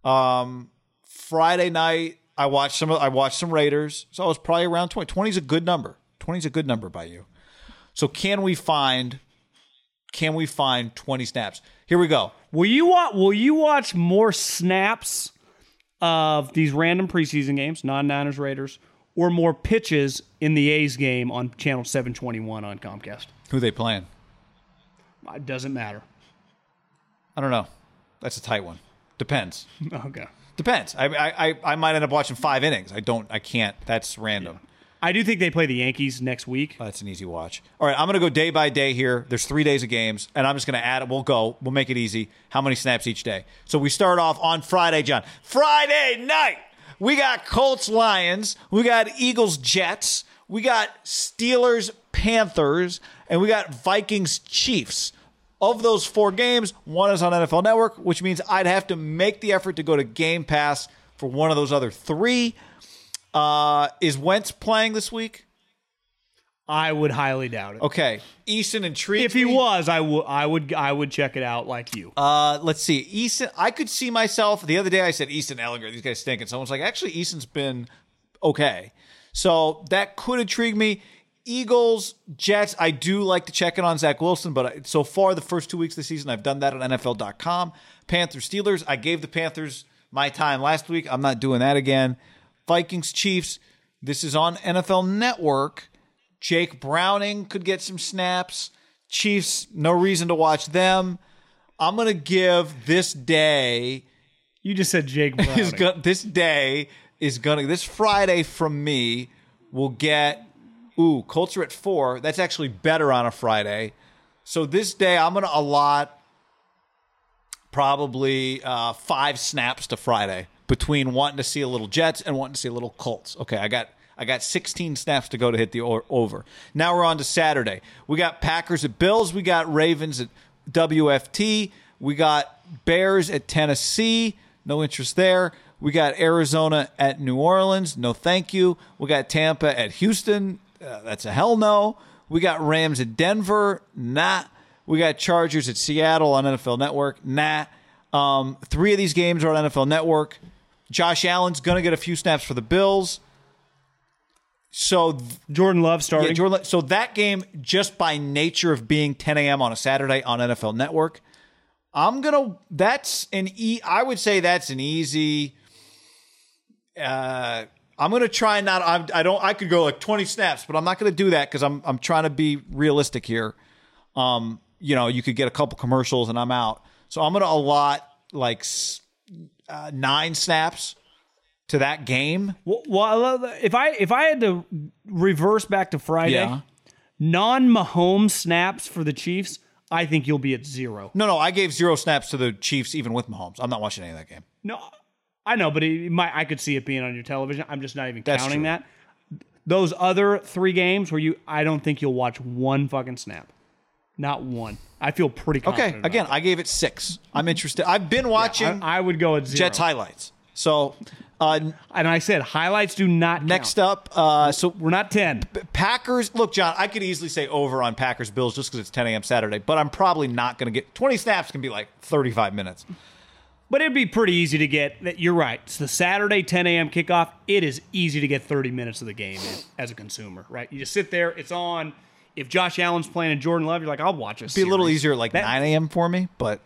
A: Um, Friday night I watched some. I watched some Raiders. So I was probably around twenty. Twenty is a good number. Twenty is a good number by you. So can we find? Can we find twenty snaps? Here we go.
B: Will you watch? Will you watch more snaps of these random preseason games, non-Niners Raiders, or more pitches in the A's game on channel 721 on Comcast?
A: Who they playing?
B: It doesn't matter.
A: I don't know. That's a tight one. Depends.
B: Okay.
A: Depends. I, I I I might end up watching five innings. I don't. I can't. That's random.
B: I do think they play the Yankees next week.
A: Oh, that's an easy watch. All right, I'm going to go day by day here. There's three days of games, and I'm just going to add it. We'll go. We'll make it easy. How many snaps each day? So we start off on Friday, John. Friday night, we got Colts Lions, we got Eagles Jets, we got Steelers Panthers, and we got Vikings Chiefs. Of those four games, one is on NFL Network, which means I'd have to make the effort to go to Game Pass for one of those other three. Uh, is Wentz playing this week?
B: I would highly doubt it.
A: Okay, Eason intrigued. Me.
B: If he
A: me.
B: was, I would I would I would check it out like you.
A: uh, let's see, Eason. I could see myself. The other day, I said Eason Ehlinger. These guys stink, and someone's like, actually, Eason's been okay. So that could intrigue me. Eagles, Jets. I do like to check in on Zach Wilson, but so far the first two weeks of the season, I've done that on NFL.com. Panthers, Steelers. I gave the Panthers my time last week. I'm not doing that again. Vikings, Chiefs. This is on NFL Network. Jake Browning could get some snaps. Chiefs, no reason to watch them. I'm gonna give this day
B: You just said Jake Browning.
A: this day is gonna this Friday from me will get ooh Colts are at four. That's actually better on a Friday. So this day I'm gonna allot probably uh, five snaps to Friday between wanting to see a little Jets and wanting to see a little Colts. Okay, I got I got 16 snaps to go to hit the over. Now we're on to Saturday. We got Packers at Bills. We got Ravens at WFT. We got Bears at Tennessee. No interest there. We got Arizona at New Orleans. No, thank you. We got Tampa at Houston. Uh, that's a hell no. We got Rams at Denver. Nah. We got Chargers at Seattle on NFL Network. Nah. Um, three of these games are on NFL Network. Josh Allen's going to get a few snaps for the Bills. So
B: Jordan Love starting.
A: yeah, Jordan, so that game, just by nature of being 10 a.m. on a Saturday on NFL Network, I'm gonna. That's an e. I would say that's an easy. Uh, I'm gonna try not. I'm, I don't. I could go like 20 snaps, but I'm not gonna do that because I'm. I'm trying to be realistic here. Um, you know, you could get a couple commercials and I'm out. So I'm gonna allot like uh, nine snaps to that game.
B: Well, well, if I if I had to reverse back to Friday,
A: Yeah.
B: non Mahomes snaps for the Chiefs, I think you'll be at zero.
A: No, no, I gave zero snaps to the Chiefs even with Mahomes. I'm not watching any of that game.
B: No, I know, but it might, I could see it being on your television. I'm just not even
A: That's
B: counting
A: true.
B: that. Those other three games where you, I don't think you'll watch one fucking snap, not one. I feel pretty confident.
A: Okay, again. I gave it six. I'm interested. I've been watching
B: I, I would go at zero.
A: Jets highlights. So uh,
B: and I said highlights do not
A: next
B: count.
A: up, uh, so
B: We're not ten.
A: Packers. Look, John, I could easily say over on Packers Bills just because it's 10 a.m. Saturday, but I'm probably not going to get 20 snaps. Can be like 35 minutes.
B: But it'd be pretty easy to get. that- You're right. It's the Saturday 10 a.m. kickoff. It is easy to get 30 minutes of the game in as a consumer, right? You just sit there. It's on. If Josh Allen's playing and Jordan Love, you're like, I'll watch it.
A: Be a little easier at like
B: That-
A: 9 a.m. for me, but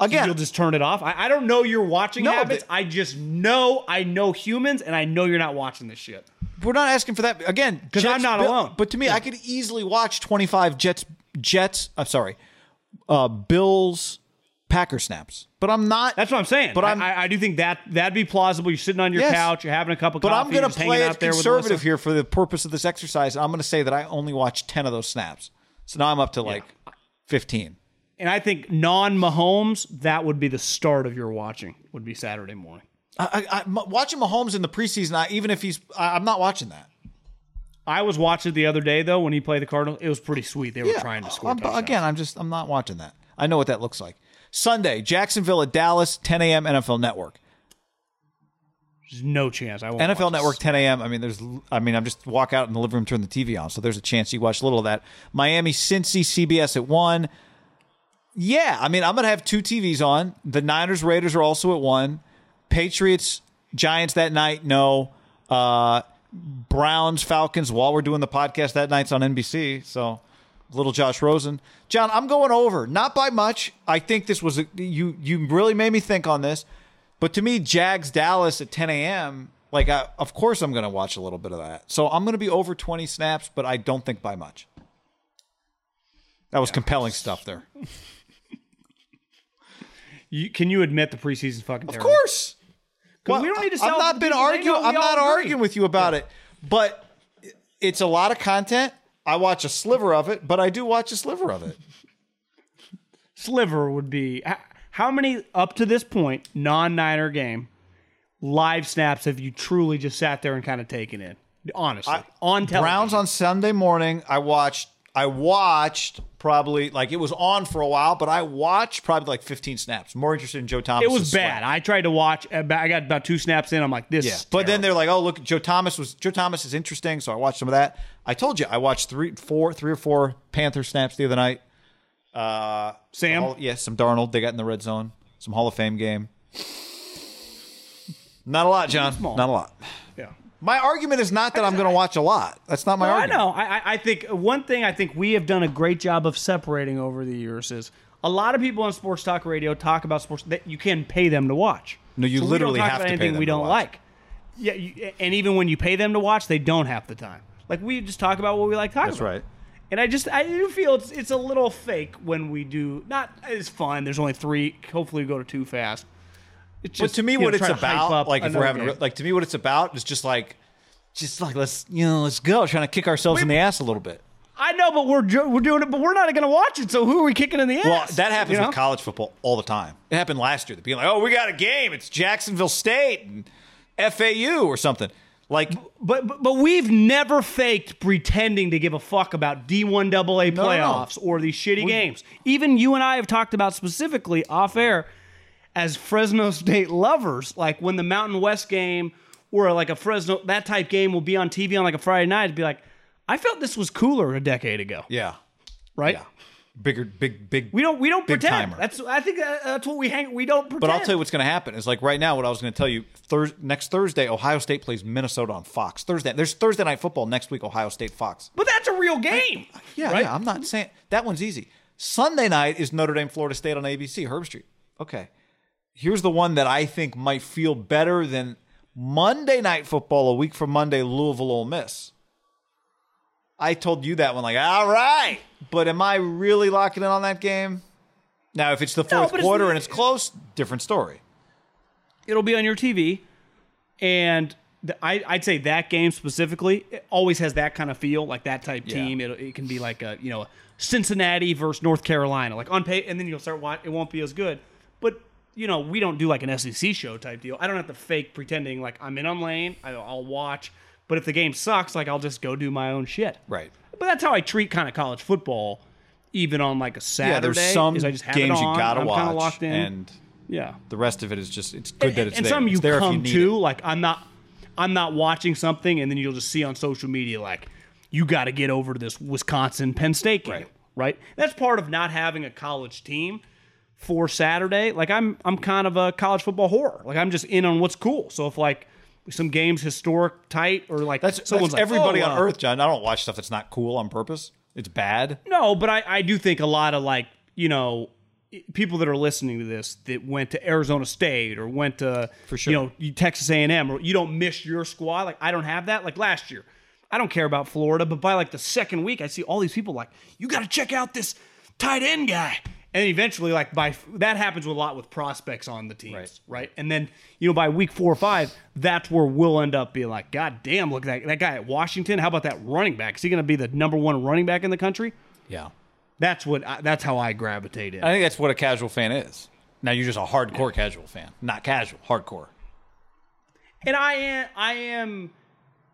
A: again,
B: You'll just turn it off. I, I don't know your watching
A: No,
B: habits. I just know I know humans, and I know you're not watching this shit.
A: we're not asking for that again because
B: I'm not
A: Bill-
B: alone.
A: But to me, I could easily watch 25 Jets. Jets. I'm sorry, uh, Bills, Packer snaps. But I'm not.
B: That's what I'm saying.
A: But
B: But
A: I'm-
B: I, I do think that that'd be plausible. You're sitting on your
A: Yes.
B: couch, you're having a cup of
A: But I'm going to play it conservative here for the purpose of this exercise. I'm going to say that I only watched 10 of those snaps. So now I'm up to like 15.
B: And I think non-Mahomes, that would be the start of your watching. Would be Saturday morning.
A: I, I, M- watching Mahomes in the preseason, I, even if he's, I, I'm not watching that.
B: I was watching the other day though when he played the Cardinals. It was pretty sweet. They were
A: Yeah,
B: trying to score
A: I'm- again, I'm just, I'm not watching that. I know what that looks like. Sunday, Jacksonville at Dallas, 10 a.m. NFL Network.
B: There's no chance. I won't
A: NFL Network,
B: this.
A: 10 a.m. I mean, there's, I mean, I'm just walk out in the living room, turn the TV on, so there's a chance you watch a little of that. Miami, Cincy, CBS at one. Yeah, I mean, I'm gonna have two TVs on. The Niners, Raiders are also at one. Patriots, Giants that night. No. Uh, Browns, Falcons. While we're doing the podcast that night's on NBC. So, little Josh Rosen. John, I'm going over, not by much. I think this was a, you. You really made me think on this. But to me, Jags Dallas at 10 a.m. Like, I, of course, I'm going to watch a little bit of that. So I'm going to be over 20 snaps, but I don't think by much. That was compelling stuff there.
B: You, can you admit the preseason's fucking
A: Of course.
B: 'Cause we don't need to
A: I've not been arguing. I'm not
B: agree.
A: arguing with you about it, but it's a lot of content. I watch a sliver of it, but I do watch a sliver of it.
B: Sliver would be how many up to this point non-Niner game live snaps have you truly just sat there and kind of taken in? Honestly, on television.
A: Browns on Sunday morning. I watched. I watched probably like it was on for a while, but I watched probably like 15 snaps. More interested in Joe Thomas.
B: It was bad. I tried to watch. uh, I got about two snaps in. I'm like, this.
A: Yeah, but then they're like, "Oh, look, Joe Thomas was Joe Thomas is interesting." So I watched some of that. I told you I watched three, four, three or four Panther snaps the other night. Uh,
B: Sam?
A: Yes, some Darnold. They got in the red zone. Some Hall of Fame game. Not a lot, John. Not a lot.
B: Yeah.
A: My argument is not that I'm going to watch a lot. That's not my
B: No, I know. I, I- I think one thing I think we have done a great job of separating over the years is a lot of people on sports talk radio talk about sports that you can pay them to watch.
A: No, you
B: So we
A: literally
B: don't talk
A: have
B: about
A: to pay
B: anything
A: them
B: we
A: to
B: don't
A: watch.
B: like. Yeah, you, and even when you pay them to watch, they don't have the time. Like we just talk about what we like talking
A: That's
B: about.
A: right.
B: And I just I do feel it's it's a little fake when we do not. It's fun. There's only three. Hopefully, we go to two fast. It's
A: But to me,
B: you know,
A: what it's
B: try to hype
A: about, like if we're having,
B: game.
A: like to me, what it's about is just like, just like let's you know let's go, trying to kick ourselves in the ass a little bit.
B: I know, but we're we're doing it, but we're not going to watch it. So who are we kicking in the ass?
A: Well, that happens
B: you know?
A: with college football all the time. It happened last year. They're being like, "Oh, we got a game. It's Jacksonville State and FAU or something." Like,
B: But, but but we've never faked pretending to give a fuck about D1 AA
A: no, no.
B: playoffs or these shitty games. Even you and I have talked about specifically off air as Fresno State lovers, like when the Mountain West game or like a Fresno that type game will be on TV on like a Friday night, it'd be like, I felt this was cooler a decade ago,
A: yeah,
B: right?
A: yeah, bigger, big, big.
B: We don't we don't pretend.
A: timer.
B: That's I think that's what we hang. We don't pretend.
A: But I'll tell you what's going to happen is like right now. What I was going to tell you next Thursday, Ohio State plays Minnesota on Fox. Thursday, there's Thursday night football next week. Ohio State Fox.
B: But that's a real game.
A: Yeah,
B: right?
A: yeah. I'm not saying that one's easy. Sunday night is Notre Dame, Florida State on ABC, Herbstreit. Okay. Here's the one that I think might feel better than Monday night football a week from Monday, Louisville Ole Miss. I told you that one, like, all right. But am I really locking in on that game? Now, if it's the fourth
B: it's-
A: quarter and it's close, different story.
B: it'll be on your TV, and the, I, I'd say that game specifically it always has that kind of feel, like that type
A: Yeah.
B: team. It, it can be like a you know Cincinnati versus North Carolina, like on pay, and then you'll start watching. It won't be as good, you know we don't do like an SEC show type deal. I don't have to fake pretending like I'm in on lane. I, I'll watch, but if the game sucks, like I'll just go do my own shit.
A: Right.
B: But that's how I treat kind of college football, even on like a Saturday.
A: Yeah, there's some
B: is I just have
A: games
B: it
A: you
B: on,
A: got to
B: I'm
A: watch.
B: locked in.
A: And
B: yeah.
A: the rest of it is just, it's good that it's
B: and
A: there.
B: some you
A: It's there if
B: come
A: need
B: to
A: it.
B: like I'm not I'm not watching something and then you'll just see on social media like you got to get over to this Wisconsin Penn State game,
A: Right.
B: right. That's part of not having a college team for Saturday. Like I'm I'm kind of a college football whore. Like I'm just in on what's cool. So if like some games historic tight or like
A: That's,
B: someone's
A: that's
B: like
A: everybody
B: oh,
A: on
B: uh,
A: earth, John. I don't watch stuff that's not cool on purpose. It's bad.
B: No, but I, I do think a lot of like, you know, people that are listening to this that went to Arizona State or went to
A: For sure.
B: you know Texas A&M or you don't miss your squad like I don't have that like last year I don't care about Florida but by like the second week I see all these people like you got to check out this tight end guy and then eventually like by that happens a lot with prospects on the teams
A: Right.
B: right, and then you know by week four or five that's where we'll end up being like god damn look at that that guy at Washington how about that running back is he going to be the number one running back in the country
A: Yeah.
B: that's what I, that's how I gravitate in
A: I think that's what a casual fan is. Now you're just a hardcore casual fan, not casual, hardcore.
B: and I am I am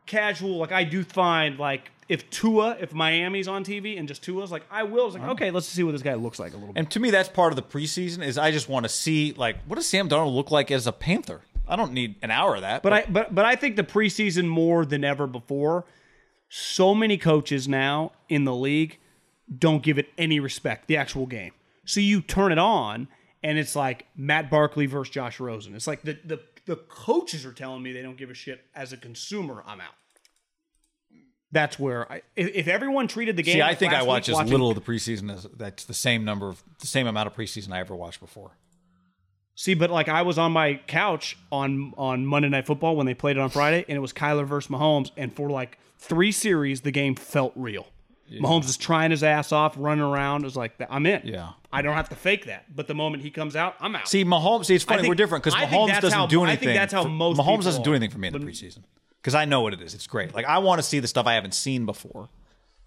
B: casual. Like I do find like if Tua, if Miami's on TV and just Tua's like I will. It's like okay, let's see what this guy looks like a little bit.
A: And to me, that's part of the preseason. Is I just want to see like what does Sam Darnold look like as a Panther? I don't need an hour of that.
B: But I but but I think the preseason more than ever before. So many coaches now in the league don't give it any respect. The actual game. So you turn it on and it's like Matt Barkley versus Josh Rosen. It's like the the the coaches are telling me they don't give a shit. As a consumer, I'm out. That's where I if, everyone treated the game.
A: see, I think I watch as
B: watching-
A: little of the preseason as that's the same number of the same amount of preseason I ever watched before.
B: See, but like I was on my couch on on Monday Night Football when they played it on Friday, and it was Kyler versus Mahomes, and for like three series, the game felt real. Mahomes is trying his ass off, running around. It was like, I'm in.
A: Yeah.
B: I don't have to fake that. But the moment he comes out, I'm out.
A: See, Mahomes. See, it's funny.
B: Think-
A: we're different because Mahomes doesn't
B: how-
A: do
B: I think that's how
A: for-
B: most
A: Mahomes doesn't do anything for me in the preseason because I know what it is. It's great. Like I want to see the stuff I haven't seen before.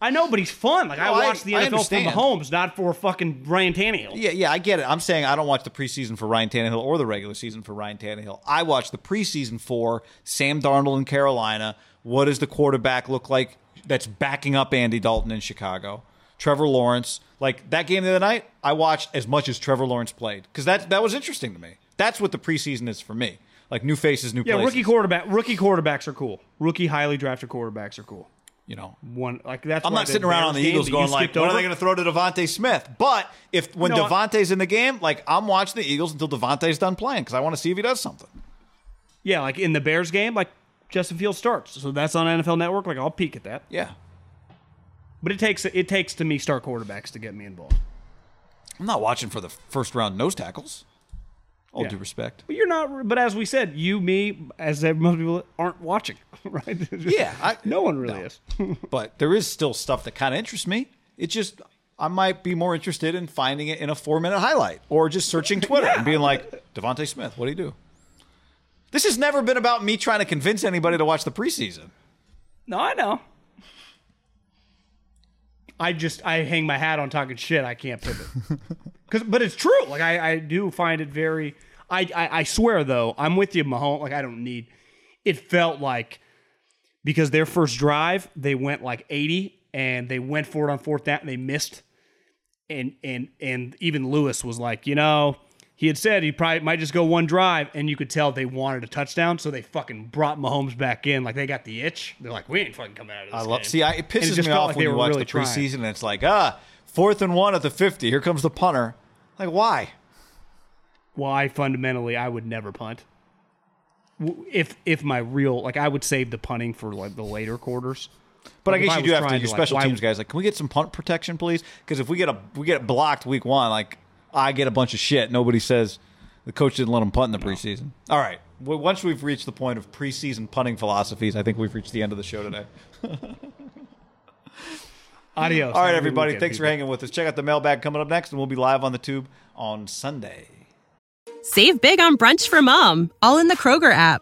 B: I know, but he's fun. Like I
A: No, I-
B: watch the
A: I
B: NFL for
A: understand.
B: Mahomes, not for fucking Ryan Tannehill.
A: Yeah, yeah, I get it. I'm saying I don't watch the preseason for Ryan Tannehill or the regular season for Ryan Tannehill. I watch the preseason for Sam Darnold in Carolina. What does the quarterback look like that's backing up Andy Dalton in Chicago? Trevor Lawrence. Like that game the other night, I watched as much as Trevor Lawrence played because that that was interesting to me. That's what the preseason is for me. Like new faces, new
B: Yeah,
A: places.
B: rookie quarterback. Rookie quarterbacks are cool. Rookie highly drafted quarterbacks are cool.
A: You know,
B: One like that's.
A: I'm
B: why
A: not sitting around on the Eagles going like,
B: skipped
A: when are they going to throw to DeVonta Smith? But if when
B: No,
A: DeVonta's in the game, like I'm watching the Eagles until DeVonta's done playing because I want to see if he does something.
B: Yeah, like in the Bears game, like Justin Fields starts. So that's on NFL Network. Like I'll peek at that.
A: Yeah.
B: But it takes it takes to me star quarterbacks to get me involved.
A: I'm not watching for the first round nose tackles. All
B: Yeah.
A: due respect.
B: But you're not. But as we said, you, me, as most people aren't watching, right?
A: Yeah, I-
B: no one really
A: no.
B: is.
A: But there is still stuff that kind of interests me. It just I might be more interested in finding it in a four minute highlight or just searching Twitter and being like, DeVonta Smith, what do you do? This has never been about me trying to convince anybody to watch the preseason.
B: no, I know. I just I hang my hat on talking shit. I can't pivot. Cause, but it's true. Like I, I do find it very. I, I I swear though, I'm with you, Mahomes. Like I don't need. It felt like because their first drive they went like 80 and they went for it on fourth down and they missed. And and and even Lewis was like, you know, he had said he probably might just go one drive, and you could tell they wanted a touchdown, so they fucking brought Mahomes back in. Like they got the itch. They're like, we ain't fucking coming out of this.
A: I love.
B: game."
A: See, I, it pisses
B: just
A: me off
B: like
A: when you watch
B: really
A: the
B: trying.
A: preseason and it's like, ah, fourth and one at the fifty. Here comes the punter. Like, why?
B: Why fundamentally I would never punt. If if my real like I would save the punting for like the later quarters.
A: But
B: Like,
A: I guess
B: I
A: you do have to.
B: trying
A: Your
B: to, like,
A: special teams guys, like, can we get some punt protection, please? Because if we get a we get blocked week one, like I get a bunch of shit. Nobody says the coach didn't let him punt in the preseason. All right. Well, once we've reached the point of preseason punting philosophies, I think we've reached the end of the show today.
B: Adios.
A: All right,
B: Have a good
A: everybody.
B: weekend,
A: Thanks for hanging with us. Check out the mailbag coming up next, and we'll be live on the tube on Sunday.
E: Save big on brunch for mom, all in the Kroger app.